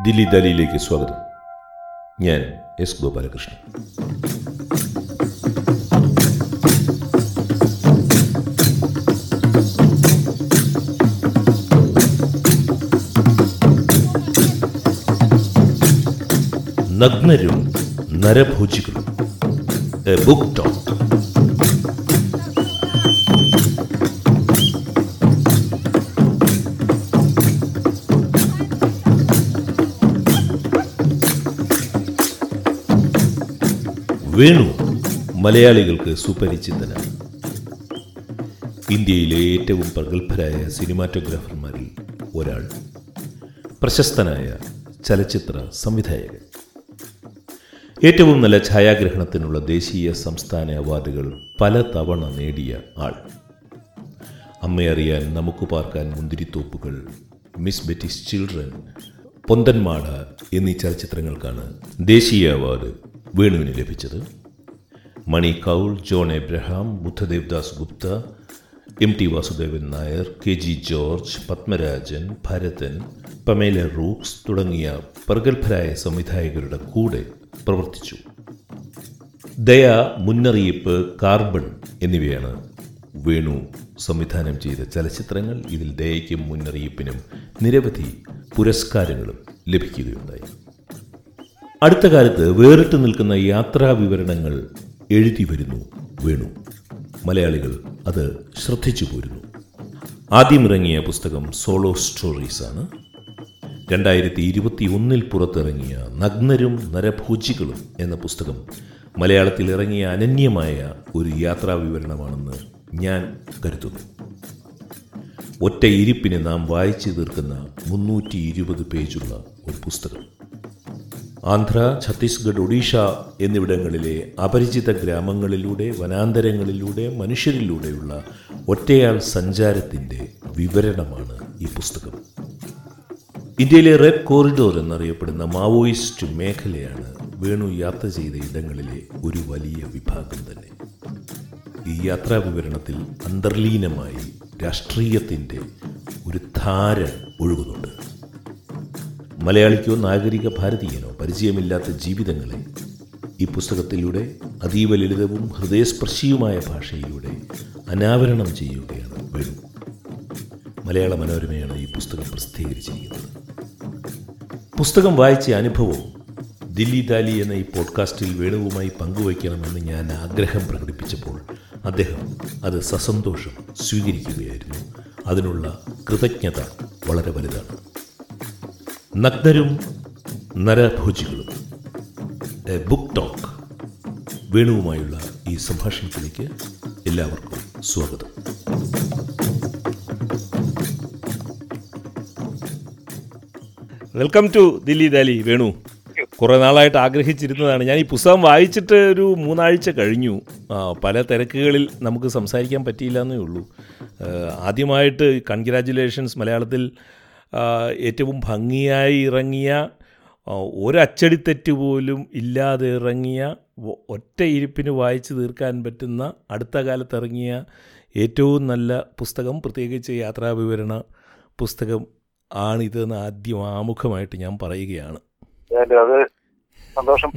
ദില്ലി ദാലിയിലേക്ക് സ്വാഗതം ഞാൻ എസ് ഗോപാലകൃഷ്ണൻ നഗ്നരും നരഭോജികളും എ ബുക്ക് ടോക്ക് വേണു മലയാളികൾക്ക് സുപരിചിതനാണ് ഇന്ത്യയിലെ ഏറ്റവും പ്രഗത്ഭരായ സിനിമാറ്റോഗ്രാഫർമാരിൽ ഒരാൾ പ്രശസ്തനായ ചലച്ചിത്ര സംവിധായകൻ. ഏറ്റവും നല്ല ഛായാഗ്രഹണത്തിനുള്ള ദേശീയ സംസ്ഥാന അവാർഡുകൾ പല തവണ നേടിയ ആൾ. അമ്മയറിയാൻ നമുക്ക് പാർക്കാൻ മുന്തിരിത്തോപ്പുകൾ മിസ് ബെറ്റിസ് ചിൽഡ്രൻ പൊന്തന്മാട എന്നീ ചലച്ചിത്രങ്ങൾക്കാണ് ദേശീയ അവാർഡ് വേണുവിന് ലഭിച്ചത്. Mani Kaul John Abraham Buddhadeb Das Gupta M T Vasudevan Nair K G George Padmarajan Bharathan Pamela Rooks തുടങ്ങിയ പ്രഗത്ഭരായ സംവിധായകരുടെ കൂടെ പ്രവർത്തിച്ചു. ദയ മുന്നറിയിപ്പ് കാർബൺ എന്നിവയാണ് വേണു സംവിധാനം ചെയ്ത ചലച്ചിത്രങ്ങൾ. ഇതിൽ ദയയ്ക്കും മുന്നറിയിപ്പിനും നിരവധി പുരസ്കാരങ്ങളും ലഭിക്കുകയുണ്ടായി. അടുത്ത കാലത്ത് വേറിട്ട് നിൽക്കുന്ന യാത്രാ വിവരണങ്ങൾ എഴുതി വരുന്നു വേണു. മലയാളികൾ അത് ശ്രദ്ധിച്ചു പോരുന്നു. ആദ്യമിറങ്ങിയ പുസ്തകം സോളോ സ്റ്റോറീസ് ആണ്. രണ്ടായിരത്തി ഇരുപത്തി ഒന്നിൽ പുറത്തിറങ്ങിയ നഗ്നരും നരഭോജികളും എന്ന പുസ്തകം മലയാളത്തിൽ ഇറങ്ങിയ അനന്യമായ ഒരു യാത്രാ വിവരണമാണെന്ന് ഞാൻ കരുതുന്നു. ഒറ്റ ഇരിപ്പിന് നാം വായിച്ചു തീർക്കുന്ന മുന്നൂറ്റി ഇരുപത് പേജുള്ള ഒരു പുസ്തകം. ആന്ധ്ര ഛത്തീസ്ഗഡ് ഒഡീഷ എന്നിവിടങ്ങളിലെ അപരിചിത ഗ്രാമങ്ങളിലൂടെ വനാന്തരങ്ങളിലൂടെ മനുഷ്യരിലൂടെയുള്ള ഒറ്റയാൾ സഞ്ചാരത്തിന്റെ വിവരണമാണ് ഈ പുസ്തകം. ഇന്ത്യയിലെ റെഡ് കോറിഡോർ എന്നറിയപ്പെടുന്ന മാവോയിസ്റ്റ് മേഖലയാണ് വേണു യാത്ര ചെയ്ത ഇടങ്ങളിലെ ഒരു വലിയ വിഭാഗം തന്നെ. ഈ യാത്രാ വിവരണത്തിൽ അന്തർലീനമായി രാഷ്ട്രീയത്തിന്റെ ഒരു ധാര ഒഴുകുന്നുണ്ട്. മലയാളിക്കോ നാഗരിക ഭാരതീയനോ പരിചയമില്ലാത്ത ജീവിതങ്ങളെ ഈ പുസ്തകത്തിലൂടെ അതീവ ലളിതവും ഹൃദയസ്പർശിയുമായ ഭാഷയിലൂടെ അനാവരണം ചെയ്യുകയാണ് വേണു. മലയാള മനോരമയാണ് ഈ പുസ്തകം പ്രസിദ്ധീകരിച്ചിരിക്കുന്നത്. പുസ്തകം വായിച്ച അനുഭവവും ദില്ലി ദാലി എന്ന ഈ പോഡ്കാസ്റ്റിൽ വേണുവുമായി പങ്കുവയ്ക്കണമെന്ന് ഞാൻ ആഗ്രഹം പ്രകടിപ്പിച്ചപ്പോൾ അദ്ദേഹം അത് സസന്തോഷം സ്വീകരിക്കുകയായിരുന്നു. അതിനുള്ള കൃതജ്ഞത വളരെ വലുതാണ്. നഗ്നരും നരഭോജികളും. എ ബുക്ക് ടോക്ക് വേണുവുമായുള്ള ഈ സംഭാഷണത്തിലേക്ക് എല്ലാവർക്കും സ്വാഗതം. Welcome to Delhi Dali Venu. കുറേ നാളായിട്ട് ആഗ്രഹിച്ചിരുന്നതാണ്. ഞാൻ ഈ പുസ്തകം വായിച്ചിട്ട് ഒരു മൂന്നാഴ്ച കഴിഞ്ഞു. പല തിരക്കുകളിൽ നമുക്ക് സംസാരിക്കാൻ പറ്റിയില്ല എന്നേ ഉള്ളൂ. ആദ്യമായിട്ട് കൺഗ്രാജുലേഷൻസ് മലയാളത്തിൽ ഏറ്റവും ഭംഗിയായി ഇറങ്ങിയ ഒരച്ചടിത്തെറ്റ് പോലും ഇല്ലാതെ ഇറങ്ങിയ ഒറ്റ ഇരിപ്പിന് വായിച്ചു തീർക്കാൻ പറ്റുന്ന അടുത്ത കാലത്ത് ഇറങ്ങിയ ഏറ്റവും നല്ല പുസ്തകം പ്രത്യേകിച്ച് യാത്രാവിവരണ പുസ്തകം ആണിതെന്ന് ആദ്യം ആമുഖമായിട്ട് ഞാൻ പറയുകയാണ്. അത് സന്തോഷം.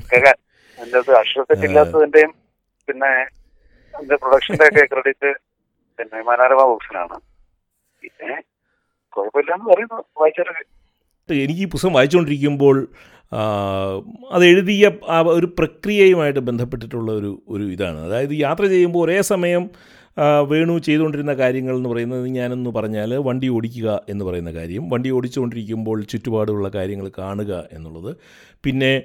പിന്നെ പ്രൊഡക്ഷന്റെ ഒക്കെ ക്രെഡിറ്റ് പിന്നെ മനോരമ ബുക്സിനാണ്. പിന്നെ വായിച്ചവരൊക്കെ എനിക്ക് ഈ പുസ്തകം വായിച്ചുകൊണ്ടിരിക്കുമ്പോൾ അത് എഴുതിയ ആ ഒരു പ്രക്രിയയുമായിട്ട് ബന്ധപ്പെട്ടിട്ടുള്ള ഒരു ഒരു ഇതാണ്. അതായത് യാത്ര ചെയ്യുമ്പോൾ ഒരേ സമയം വേണു ചെയ്തുകൊണ്ടിരുന്ന കാര്യങ്ങൾ എന്ന് പറയുന്നത് ഞാനെന്ന് പറഞ്ഞാൽ വണ്ടി ഓടിക്കുക എന്ന് പറയുന്ന കാര്യം. വണ്ടി ഓടിച്ചുകൊണ്ടിരിക്കുമ്പോൾ ചുറ്റുപാടുള്ള കാര്യങ്ങൾ കാണുക എന്നുള്ളത്. പിന്നെ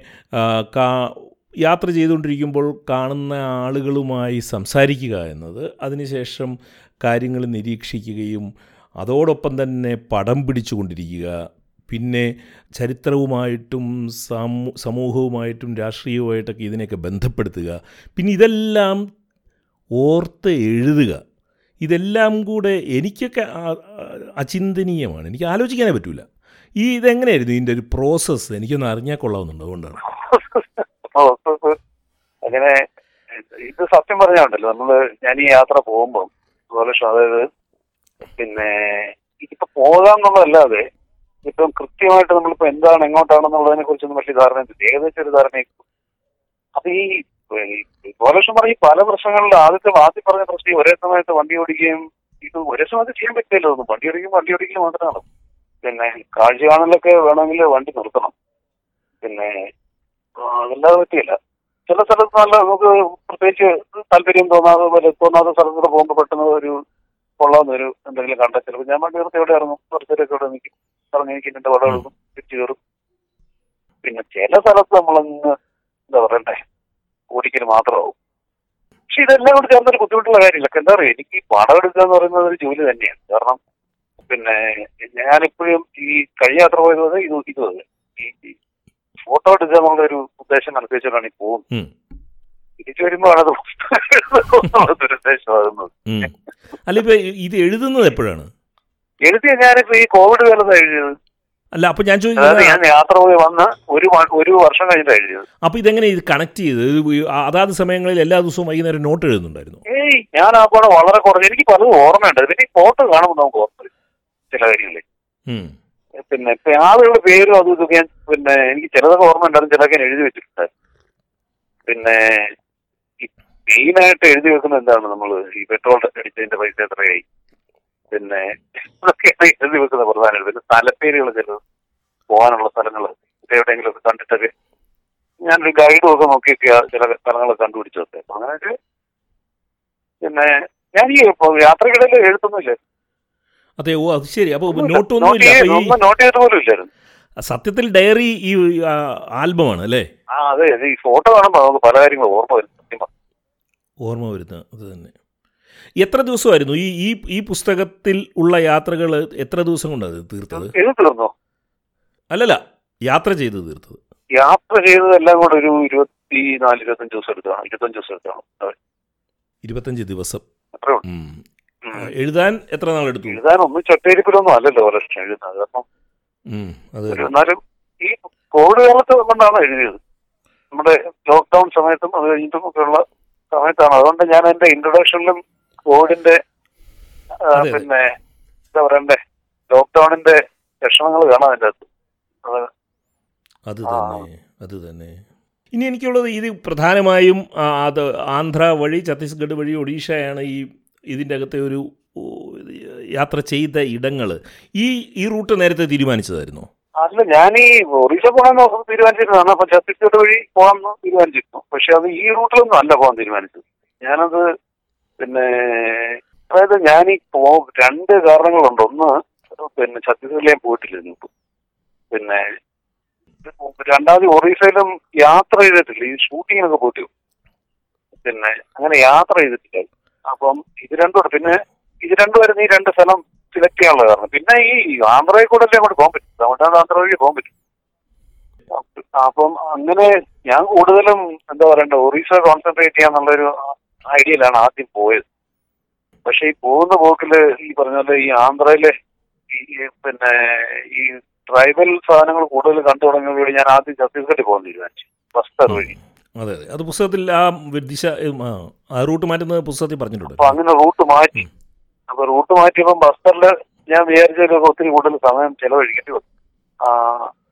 കാ യാത്ര ചെയ്തുകൊണ്ടിരിക്കുമ്പോൾ കാണുന്ന ആളുകളുമായി സംസാരിക്കുക എന്നത്. അതിനുശേഷം കാര്യങ്ങൾ നിരീക്ഷിക്കുകയും അതോടൊപ്പം തന്നെ പടം പിടിച്ചുകൊണ്ടിരിക്കുക. പിന്നെ ചരിത്രവുമായിട്ടും സമൂ സമൂഹവുമായിട്ടും രാഷ്ട്രീയവുമായിട്ടൊക്കെ ഇതിനെയൊക്കെ ബന്ധപ്പെടുത്തുക. പിന്നെ ഇതെല്ലാം ഓർത്ത് എഴുതുക. ഇതെല്ലാം കൂടെ എനിക്കൊക്കെ അചിന്തനീയമാണ്. എനിക്ക് ആലോചിക്കാനേ പറ്റൂല. ഈ ഇതെങ്ങനെയായിരുന്നു ഇതിന്റെ ഒരു പ്രോസസ്സ് എനിക്കൊന്ന് അറിഞ്ഞാൽ കൊള്ളാവുന്നുണ്ട്. അതുകൊണ്ടാണ്. അങ്ങനെ ഇത് സത്യം പറഞ്ഞാണ്ടല്ലോ നമ്മൾ ഞാൻ ഈ യാത്ര പോകുമ്പോൾ അതായത് പിന്നെ ഇതിപ്പോ പോകാന്നുള്ളതല്ലാതെ ഇപ്പം കൃത്യമായിട്ട് നമ്മളിപ്പോ എന്താണ് എങ്ങോട്ടാണെന്നുള്ളതിനെ കുറിച്ചൊന്നും പക്ഷേ ധാരണ ഏകദേശം ഒരു ധാരണ അപ്പൊ ഈ ഗോലക്ഷം പറഞ്ഞ പല പ്രശ്നങ്ങളിൽ ആദ്യത്തെ ആദ്യം പറഞ്ഞ പ്രശ്നം ഒരേ സമയത്ത് വണ്ടി ഓടിക്കുകയും ഇത് ഒരേ സമയത്ത് ചെയ്യാൻ പറ്റില്ലല്ലോ ഒന്നും വണ്ടി ഓടിക്കും വണ്ടി ഓടിക്കൽ മാത്രമാണ്. പിന്നെ കാഴ്ച കാണലൊക്കെ വേണമെങ്കിൽ വണ്ടി നിർത്തണം. പിന്നെ അതല്ലാതെ പറ്റിയില്ല ചില സ്ഥലത്ത് നല്ല നമുക്ക് പ്രത്യേകിച്ച് താല്പര്യം തോന്നാതെ പോലെ തോന്നാത്ത സ്ഥലത്തൂടെ പോകുമ്പോൾ പെട്ടെന്ന് ഒരു കൊള്ളാവുന്ന ഒരു എന്തെങ്കിലും കണ്ടാൽ ചിലപ്പോൾ ഞാൻ വണ്ടി നിർത്തി എവിടെ ഇറങ്ങും കുറച്ചേരൊക്കെ ഇവിടെ നിൽക്കും ഇറങ്ങി എനിക്ക് എന്റെ വടം എടുക്കും തിരിച്ചു കയറും. പിന്നെ ചില സ്ഥലത്ത് നമ്മളങ്ങ് എന്താ പറയണ്ടേ? ഓടിക്കൽ മാത്രമാവും. പക്ഷെ ഇതെല്ലാം കൂടി ചേർന്നൊരു ബുദ്ധിമുട്ടുള്ള കാര്യമില്ല. എന്താ പറയുക എനിക്ക് പടം എടുക്കുക എന്ന് പറയുന്നത് ഒരു ജോലി തന്നെയാണ്. കാരണം പിന്നെ ഞാനിപ്പോഴും ഈ കഴിഞ്ഞ യാത്ര പോയത് ഇത് ഇത് ഈ ഫോട്ടോ എടുക്കുക എന്നുള്ള ഒരു ഉദ്ദേശം അനുസരിച്ചിട്ടാണ് ഈ പോകുന്നത്. തിരിച്ചു വരുമ്പോഴാണ് അത് ദുരുദ്ദേശമാകുന്നത്. അല്ല ഇപ്പൊ ഇത് എഴുതുന്നത് എപ്പോഴാണ്? എഴുതിയ ഞാനിപ്പോ ഈ കോവിഡ് കാലത്ത് എഴുതിയത്. അല്ല അപ്പൊ ഞാൻ ചോദിക്കുന്നത് ഞാൻ യാത്ര പോയി വന്ന് ഒരു ഒരു വർഷം കഴിഞ്ഞിട്ട് എഴുതിയത്. അപ്പൊ ഇതെങ്ങനെ ഇത് കണക്ട് ചെയ്ത്? അതാത് സമയങ്ങളിൽ എല്ലാ ദിവസവും വൈകുന്നേരം നോട്ട് എഴുതുന്നുണ്ടായിരുന്നു. ഏയ് ഞാൻ ആ പോലെ വളരെ കുറഞ്ഞു. എനിക്ക് പലതും ഓർമ്മയുണ്ട്. പിന്നെ ഈ ഫോട്ടോ കാണുമ്പോൾ നമുക്ക് ഓർമ്മ ചില കാര്യങ്ങളിൽ പിന്നെ ഇപ്പൊ ആളുകളുടെ പേരും അതും ഇതൊക്കെ ഞാൻ പിന്നെ എനിക്ക് ചിലതൊക്കെ ഓർമ്മ ഉണ്ടായിരുന്നു ചിലതൊക്കെ ഞാൻ എഴുതി വെച്ചിട്ടുണ്ട്. പിന്നെ മെയിനായിട്ട് എഴുതി വെക്കുന്നത് എന്താണ് നമ്മൾ ഈ പെട്രോൾ അടിച്ചതിന്റെ പൈസ എത്രയായി? പിന്നെ ഇതൊക്കെയാണ് എഴുതി വെക്കുന്ന പ്രധാനമായിട്ട്. പിന്നെ സ്ഥലപ്പേരുകൾ ചിലത് പോകാനുള്ള സ്ഥലങ്ങൾ എവിടെയെങ്കിലും ഒക്കെ കണ്ടിട്ടൊക്കെ ഞാനൊരു ഗൈഡ് ഒക്കെ നോക്കിയൊക്കെ ചില സ്ഥലങ്ങളൊക്കെ കണ്ടുപിടിച്ചു വെച്ചേ. അപ്പൊ അങ്ങനെയൊക്കെ പിന്നെ ഞാൻ ഈ യാത്രകളിൽ എഴുത്തൊന്നുമില്ല അതെ ഓ അത് ശരി. അപ്പൊ ഒന്നുമില്ല. നോട്ടൊന്നും നോട്ട് നോട്ട് ചെയ്ത പോലും ഇല്ലായിരുന്നു. സത്യത്തിൽ ഡയറി ഈ ആൽബമാണ് അല്ലേ? ആ അതെ ഈ ഫോട്ടോ കാണുമ്പോൾ നമുക്ക് പല കാര്യങ്ങളും ഓർമ്മ വരും. ഓർമ്മ വരുന്നത് തന്നെ. എത്ര ദിവസമായിരുന്നു? ഈ ഈ ഈ പുസ്തകത്തിൽ ഉള്ള യാത്രകൾ എത്ര ദിവസം കൊണ്ടാണ് ഇത് തീർത്തത് അല്ലല്ല യാത്ര ചെയ്ത് തീർത്തത്. യാത്ര ചെയ്തത് എല്ലാം കൂടെ ഒരു ഇരുപത്തി നാല് ഇരുപത്തഞ്ച് ദിവസം എടുത്താണ് ഇരുപത്തഞ്ച് ദിവസം എടുത്താണ്. ഇരുപത്തഞ്ച് ദിവസം. എഴുതാൻ എത്ര നാൾ എടുത്തു? എഴുതാൻ ഒന്നും ചട്ടേരിപ്പിലൊന്നും അല്ലല്ലോ ലക്ഷം എഴുതുന്നത്. കാരണം എന്നാലും ഈ കോവിഡ് കാലത്ത് കൊണ്ടാണ് എഴുതിയത്. നമ്മുടെ ലോക്ക്ഡൌൺ സമയത്തും അത് കഴിഞ്ഞിട്ടും ഒക്കെ ഉള്ള സമയത്താണ് അതുകൊണ്ട് ഞാൻ എന്റെ ഇൻട്രൊഡക്ഷനിലും കോവിഡിന്റെ. പിന്നെ എന്താ പറയണ്ടേ ലോക്ക്ഡൌണിന്റെ ലക്ഷണങ്ങൾ കാണാം അതിന്റെ അകത്ത്. അത് തന്നെ അത് തന്നെ. ഇനി എനിക്കുള്ളത് ഇത് പ്രധാനമായും അത് ആന്ധ്ര വഴി ഛത്തീസ്ഗഡ് വഴി ഒഡീഷയാണ് ഈ ഇതിന്റെ അകത്തെ ഒരു യാത്ര ചെയ്ത ഇടങ്ങൾ ഈ ഈ റൂട്ട് നേരത്തെ തീരുമാനിച്ചതായിരുന്നു? അല്ല ഞാൻ ഈ ഒറീസ പോകണമെന്ന് തീരുമാനിച്ചിരുന്നതാണ്. അപ്പൊ ഛത്തീസ്ഗഡ് വഴി പോകാമെന്ന് തീരുമാനിച്ചിരുന്നു. പക്ഷെ അത് ഈ റൂട്ടിലൊന്നും അല്ല പോകാൻ തീരുമാനിച്ചത്. ഞാനത് പിന്നെ അതായത് ഞാൻ ഈ പോ രണ്ട് കാരണങ്ങളുണ്ട്. ഒന്ന് പിന്നെ ഛത്തീസ്ഗഡിൽ ഞാൻ പോയിട്ടില്ല പിന്നെ രണ്ടാമത് ഒറീസയിലും യാത്ര ചെയ്തിട്ടില്ല. ഈ ഷൂട്ടിങ്ങിനൊക്കെ പോയിട്ട് പിന്നെ അങ്ങനെ യാത്ര ചെയ്തിട്ടില്ല. അപ്പം ഇത് രണ്ടും പിന്നെ ഇത് രണ്ടുപേരും ഈ രണ്ട് സ്ഥലം സെലക്ട് ചെയ്യാനുള്ള കാരണം. പിന്നെ ഈ ആന്ധ്രയിൽ കൂടെ അല്ലേ അങ്ങോട്ട് പോകാൻ പറ്റും. തമിഴ്നാട് ആന്ധ്ര വഴി പോകാൻ പറ്റും. അപ്പം അങ്ങനെ ഞാൻ കൂടുതലും എന്താ പറയണ്ട ഒറീസ കോൺസെൻട്രേറ്റ് ചെയ്യാന്നുള്ളൊരു ഐഡിയയിലാണ് ആദ്യം പോയത്. പക്ഷെ ഈ പോകുന്ന പോക്കിൽ ഈ പറഞ്ഞ പോലെ ഈ ആന്ധ്രയിലെ ഈ പിന്നെ ഈ ട്രൈബൽ സാധനങ്ങൾ കൂടുതൽ കണ്ടു തുടങ്ങിയതോടെ ഞാൻ ആദ്യം ഛത്തീസ്ഗഡിൽ പോകാൻ തീരുമാനിച്ചു. ബസ്തർ വഴി. അതെ അതെ. അത് പുസ്തകത്തിൽ ആ ദിശ ആ ആ റൂട്ട് മാറ്റുന്നത് പുസ്തകത്തിൽ പറഞ്ഞിട്ടുണ്ട്. അപ്പൊ അങ്ങനെ റൂട്ട് മാറ്റി. അപ്പൊ റൂട്ട് മാറ്റിയപ്പോൾ ബസ്റ്ററിൽ ഞാൻ വിചാരിച്ചതിലൊക്കെ ഒത്തിരി കൂടുതൽ സമയം ചെലവഴിക്കേണ്ടി വന്നു.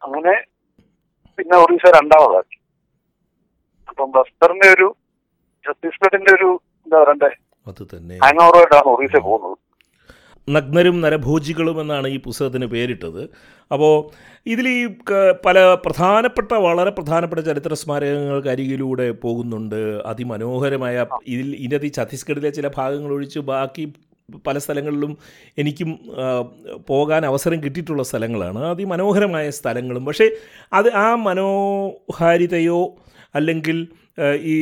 അങ്ങനെ പിന്നെ ഒറീസ രണ്ടാമതാക്കി. അപ്പം ബസ്റ്ററിന്റെ ഒരു ഛത്തീസ്ഗഡിന്റെ ഒരു എന്താ പറയണ്ടേ? അത് തന്നെ. ഹാങ് ഓവറായിട്ടാണ് ഒറീസ പോകുന്നത്. നഗ്നരും നരഭോജികളും എന്നാണ് ഈ പുസ്തകത്തിന് പേരിട്ടത്. അപ്പോൾ ഇതിൽ ഈ പല പ്രധാനപ്പെട്ട വളരെ പ്രധാനപ്പെട്ട ചരിത്ര സ്മാരകങ്ങൾക്ക് അരികിലൂടെ പോകുന്നുണ്ട്. അതിമനോഹരമായ ഇതിൽ ഇനതി ഛത്തീസ്ഗഡിലെ ചില ഭാഗങ്ങൾ ഒഴിച്ച് ബാക്കി പല സ്ഥലങ്ങളിലും എനിക്കും പോകാൻ അവസരം കിട്ടിയിട്ടുള്ള സ്ഥലങ്ങളാണ്. അതിമനോഹരമായ സ്ഥലങ്ങളും. പക്ഷേ അത് ആ മനോഹാരിതയോ അല്ലെങ്കിൽ ഈ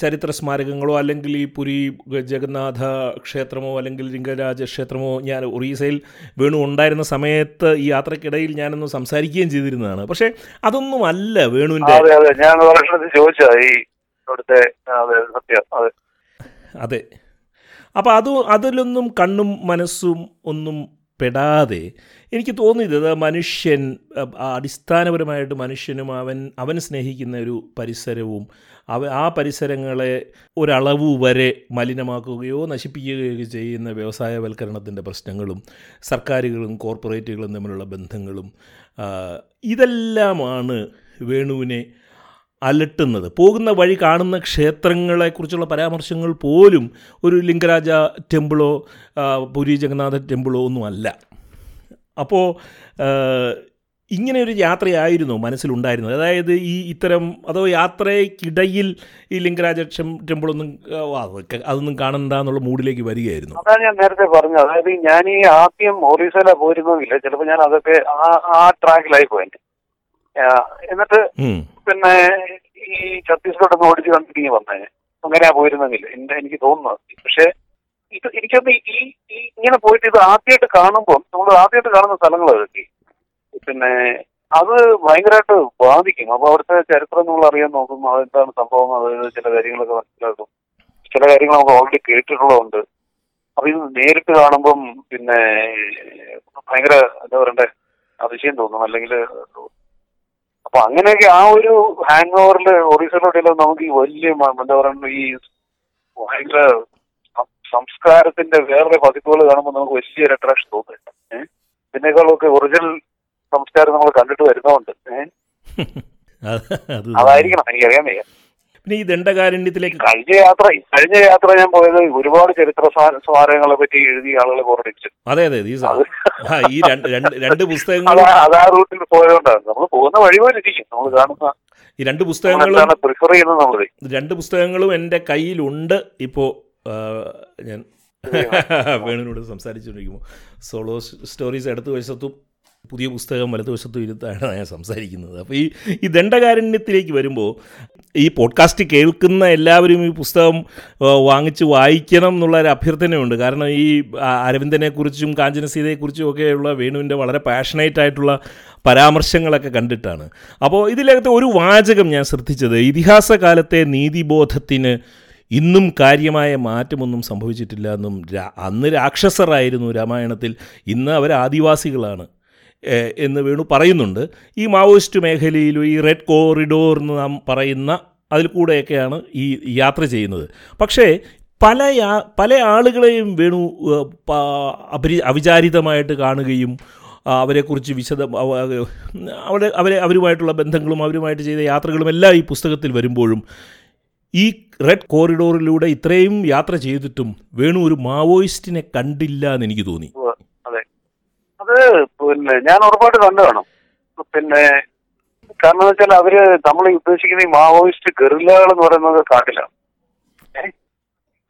ചരിത്ര സ്മാരകങ്ങളോ അല്ലെങ്കിൽ ഈ പുരി ജഗന്നാഥ ക്ഷേത്രമോ അല്ലെങ്കിൽ ലിംഗരാജ ക്ഷേത്രമോ ഞാൻ ഒറീസയിൽ വേണു ഉണ്ടായിരുന്ന സമയത്ത് ഈ യാത്രക്കിടയിൽ ഞാനൊന്ന് സംസാരിക്കുകയും ചെയ്തിരുന്നതാണ്. പക്ഷേ അതൊന്നും അല്ല വേണുവിന്റെ ഞാൻ ചോദിച്ചതാ ഈ സത്യം. അതെ. അപ്പോൾ അത് അതിലൊന്നും കണ്ണും മനസ്സും ഒന്നും പെടാതെ എനിക്ക് തോന്നിയത് മനുഷ്യൻ അടിസ്ഥാനപരമായിട്ട് മനുഷ്യനും അവൻ അവൻ സ്നേഹിക്കുന്ന ഒരു പരിസരവും അവ ആ പരിസരങ്ങളെ ഒരളവ് വരെ മലിനമാക്കുകയോ നശിപ്പിക്കുകയോ ചെയ്യുന്ന വ്യവസായവൽക്കരണത്തിന്റെ പ്രശ്നങ്ങളും സർക്കാരുകളും കോർപ്പറേറ്റുകളും തമ്മിലുള്ള ബന്ധങ്ങളും ഇതെല്ലാമാണ് വേണുവിനെ അലട്ടുന്നത്. പോകുന്ന വഴി കാണുന്ന ക്ഷേത്രങ്ങളെക്കുറിച്ചുള്ള പരാമർശങ്ങൾ പോലും ഒരു ലിംഗരാജ ടെമ്പിളോ പുരി ജഗന്നാഥ ടെമ്പിളോ ഒന്നും അല്ല. അപ്പോൾ ഇങ്ങനെ ഒരു യാത്രയായിരുന്നു മനസ്സിലുണ്ടായിരുന്നത്. അതായത് ഈ ഇത്തരം അതോ യാത്രയ്ക്കിടയിൽ ഈ ലിംഗരാജ ടെമ്പിളൊന്നും അതൊക്കെ അതൊന്നും കാണണ്ട എന്നുള്ള മൂഡിലേക്ക് വരികയായിരുന്നു. അതാണ് ഞാൻ നേരത്തെ പറഞ്ഞത്. അതായത് ഞാൻ ഈ ആദ്യം ഒറീസയില പോയിരുന്നില്ല ചിലപ്പോൾ ഞാൻ അതൊക്കെ ആ ആ ട്രാക്കിലായി പോയത് എന്നിട്ട്. പിന്നെ ഈ ഛത്തീസ്ഗഡ് ഒന്ന് ഓടിച്ച് കണ്ടിട്ട് വന്നേ. അങ്ങനെയാ പോയിരുന്നെങ്കിൽ എന്റെ എനിക്ക് തോന്നുന്നത് പക്ഷെ ഇത് എനിക്കൊന്ന് ഈ ഈ ഇങ്ങനെ പോയിട്ട് ഇത് ആദ്യമായിട്ട് കാണുമ്പോൾ നമ്മൾ ആദ്യമായിട്ട് കാണുന്ന സ്ഥലങ്ങളൊക്കെ പിന്നെ അത് ഭയങ്കരമായിട്ട് ബാധിക്കും. അപ്പൊ അവിടുത്തെ ചരിത്രം നമ്മൾ അറിയാൻ നോക്കും അതെന്താണ് സംഭവം? അതായത് ചില കാര്യങ്ങളൊക്കെ മനസ്സിലാക്കും. ചില കാര്യങ്ങൾ നമുക്ക് ഓൾറെഡി കേട്ടിട്ടുള്ളതുണ്ട്. അപ്പൊ ഇത് നേരിട്ട് കാണുമ്പം പിന്നെ ഭയങ്കര എന്താ പറയണ്ടേ അതിശയം തോന്നും. അല്ലെങ്കിൽ അപ്പൊ അങ്ങനെയൊക്കെ ആ ഒരു ഹാങ് ഓവറിൽ ഒറീസയിലോട്ടില്ല നമുക്ക് ഈ വലിയ എന്താ പറയുക ഈ ഭയങ്കര സംസ്കാരത്തിന്റെ വേറെ പതിപ്പുകൾ കാണുമ്പോൾ നമുക്ക് വലിയൊരു അട്രാക്ഷൻ തോന്നുന്നുണ്ട്. ഏഹ് ഇതിനേക്കാളൊക്കെ ഒറിജിനൽ സംസ്കാരം നമ്മൾ കണ്ടിട്ട് വരുന്നതുകൊണ്ട് ഏഹ് അത് അത് അതായിരിക്കണം. എനിക്കറിയാൻ വയ്യ. പിന്നെ ഈ ദണ്ഡകാരണ്യത്തിലേക്ക് കഴിഞ്ഞ യാത്ര കഴിഞ്ഞ യാത്ര ഞാൻ പോയത് ഒരുപാട് ചരിത്ര സ്മാ- സ്മാരകങ്ങളെ പറ്റി എഴുതിയ ആളുകളെ ബോറടിച്ചു അതെ അതെ ഈ രണ്ട് പുസ്തകങ്ങൾ അതാ റൂട്ടിൽ പോയതുകൊണ്ടാണ് നമ്മൾ പോകുന്ന വഴി പോലെ ഇരിക്കും. നമ്മൾ കാണുന്ന ഈ രണ്ട് പുസ്തകങ്ങളും പ്രിഫർ ചെയ്യുന്നത് നമ്മൾ രണ്ട് പുസ്തകങ്ങളും എന്റെ കയ്യിലുണ്ട്. ഇപ്പോ ഞാൻ വേണുവിനോട് സംസാരിച്ചുകൊണ്ടിരിക്കുമ്പോൾ സോളോ സ്റ്റോറീസ് എടുത്തു വശത്തും പുതിയ പുസ്തകം വലതുവശത്തും ഇരുത്താണ് ഞാൻ സംസാരിക്കുന്നത്. അപ്പോൾ ഈ ഈ ദണ്ഡകാരണ്യത്തിലേക്ക് വരുമ്പോൾ ഈ പോഡ്കാസ്റ്റ് കേൾക്കുന്ന എല്ലാവരും ഈ പുസ്തകം വാങ്ങിച്ച് വായിക്കണം എന്നുള്ള ഒരു അഭ്യർത്ഥനയുണ്ട്. കാരണം ഈ അരവിന്ദനെക്കുറിച്ചും കാഞ്ചനസീതയെക്കുറിച്ചും ഒക്കെയുള്ള വേണുവിന്റെ വളരെ പാഷനേറ്റ് ആയിട്ടുള്ള പരാമർശങ്ങളൊക്കെ കണ്ടിട്ടാണ്. അപ്പോൾ ഇതിലകത്ത് ഒരു വാചകം ഞാൻ ശ്രദ്ധിച്ചത് ഇതിഹാസകാലത്തെ നീതിബോധത്തിന് ഇന്നും കാര്യമായ മാറ്റമൊന്നും സംഭവിച്ചിട്ടില്ല എന്നും അന്ന് രാക്ഷസറായിരുന്നു രാമായണത്തിൽ. ഇന്ന് അവർ ആദിവാസികളാണ്. എന്ന് വേണു പറയുന്നുണ്ട്. ഈ മാവോയിസ്റ്റ് മേഖലയിലും ഈ റെഡ് കോറിഡോർ എന്ന് നാം പറയുന്ന അതിൽ കൂടെയൊക്കെയാണ് ഈ യാത്ര ചെയ്യുന്നത്. പക്ഷേ പല യാ പല ആളുകളെയും വേണു അപരി അവിചാരിതമായിട്ട് കാണുകയും അവരെക്കുറിച്ച് വിശദ അവ- അവ- അവരെ അവരെ അവരുമായിട്ടുള്ള ബന്ധങ്ങളും അവരുമായിട്ട് ചെയ്ത യാത്രകളും എല്ലാം ഈ പുസ്തകത്തിൽ വരുമ്പോഴും ഈ റെഡ് കോറിഡോറിലൂടെ ഇത്രയും യാത്ര ചെയ്തിട്ടും വേണു ഒരു മാവോയിസ്റ്റിനെ കണ്ടില്ല എന്ന് എനിക്ക് തോന്നി. പിന്നെ ഞാൻ ഉറപ്പായിട്ട് കണ്ടു കാണും. പിന്നെ കാരണം എന്ന് വെച്ചാൽ അവർ നമ്മൾ ഉദ്ദേശിക്കുന്ന ഈ മാവോയിസ്റ്റ് ഗറില്ലകൾ എന്ന് പറയുന്നത് കാട്ടിലാണ്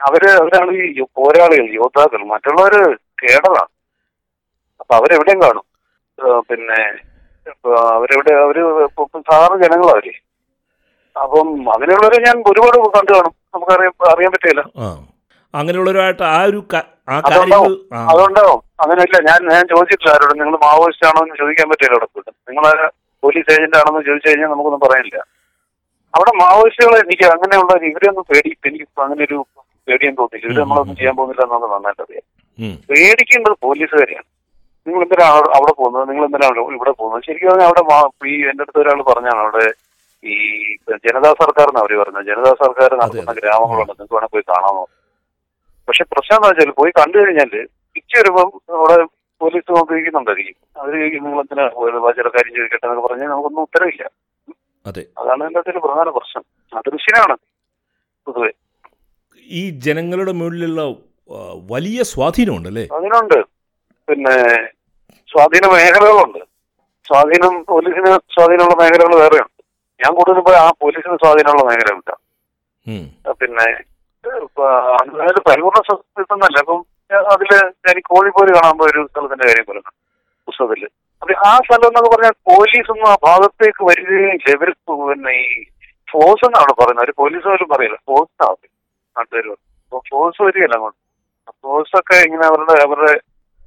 അവർ അവരാണ് ഈ പോരാളികൾ യോദ്ധാക്കൾ മറ്റുള്ളവര് കേടലാണ് അപ്പൊ അവരെവിടെയും കാണും. പിന്നെ അവരെവിടെ അവർ സാധാരണ ജനങ്ങളാ അവർ. അപ്പം അങ്ങനെയുള്ളവരെ ഞാൻ ഒരുപാട് കണ്ടു കാണും. നമുക്ക് അറിയാൻ പറ്റില്ല ആ. അങ്ങനെയുള്ളവരുമായിട്ട് ആ ഒരു ആ അതുണ്ടാവും. കാര്യങ്ങൾ ആ. അതുണ്ടാവും. അങ്ങനെയില്ല ഞാൻ ഞാൻ ചോദിച്ചിട്ടില്ല ആരോടും. നിങ്ങൾ മാവോയിസ്റ്റ് ആണോ എന്ന് ചോദിക്കാൻ പറ്റില്ല അവിടെ നിങ്ങൾ പോലീസ് ഏജന്റ് ആണെന്ന് ചോദിച്ചു കഴിഞ്ഞാൽ നമുക്കൊന്നും പറയാനില്ല. അവിടെ മാവോയിസ്റ്റുകളെ എനിക്ക് അങ്ങനെയുള്ള ഇവരെയൊന്നും പേടി എനിക്ക് അങ്ങനെ ഒരു പേടിയും തോന്നില്ല ഇവർ നമ്മളൊന്നും ചെയ്യാൻ പോകുന്നില്ല എന്നത് നന്നായിട്ട് അറിയാം. പേടിക്കേണ്ടത് പോലീസുകാരെയാണ്. നിങ്ങൾ എന്തിനാണ് അവിടെ- പോകുന്നത്? നിങ്ങൾ എന്തിനാണ് ഇവിടെ പോകുന്നത്? ശരിക്കും പറഞ്ഞാൽ അവിടെ ഈ എന്റെ അടുത്ത് ഒരാൾ പറഞ്ഞാണ് അവിടെ ഈ ജനതാ സർക്കാർ എന്നാണ് അവർ പറഞ്ഞത്. ജനതാ സർക്കാർ നടത്തുന്ന ഗ്രാമങ്ങളുണ്ട്. നിങ്ങൾക്ക് വേണമെങ്കിൽ പോയി കാണാമോ പക്ഷെ പ്രശ്നം എന്താ വെച്ചാൽ പോയി കണ്ടു കഴിഞ്ഞാൽ തിരിച്ചു വരുമ്പം അവിടെ പോലീസ് നോക്കിയിരിക്കുന്നുണ്ടായിരിക്കും അവർ നിങ്ങളെന്തിനാ പോയത്? ചില കാര്യം ചോദിക്കട്ടെ എന്നൊക്കെ പറഞ്ഞാൽ നമുക്കൊന്നും ഉത്തരവില്ല. അതെ. അതാണ് അതിന്റെ പ്രധാന പ്രശ്നം. അദൃശ്യനാണ് പൊതുവെ. ഈ ജനങ്ങളുടെ മുകളിലുള്ള വലിയ സ്വാധീനമുണ്ട്. അല്ലേ അതിനുണ്ട് പിന്നെ സ്വാധീന മേഖലകളുണ്ട്. സ്വാധീനം പോലീസിന് സ്വാധീനമുള്ള മേഖലകൾ വേറെയുണ്ട്. ഞാൻ കൂടുതലും പോയി ആ പോലീസിന് സ്വാധീനമുള്ള മേഖലയുണ്ട്. പിന്നെ ഇപ്പൊ അതായത് പരിപൂർണ സ്വസ്ഥന്നല്ല അപ്പം അതിൽ ഞാൻ കോഴിപ്പോര് കാണാൻ ഒരു സ്ഥലത്തിന്റെ കാര്യം പറയുന്നു. പുസ്തകത്തിൽ. അപ്പൊ ആ സ്ഥലം എന്നൊക്കെ പറഞ്ഞാൽ പോലീസ് ഒന്നും ആ ഭാഗത്തേക്ക് വരികയും ഇല്ല. പിന്നെ ഈ ഫോഴ്സ് എന്നാണ് പറയുന്നത്. ഒരു പോലീസ് പോലും പറയില്ല. ഫോഴ്സ് ആണ് നാട്ടുകാർ അപ്പൊ ഫോഴ്സ് വരികയല്ല അങ്ങോട്ട്. ഫോഴ്സ് ഒക്കെ ഇങ്ങനെ അവരുടെ അവരുടെ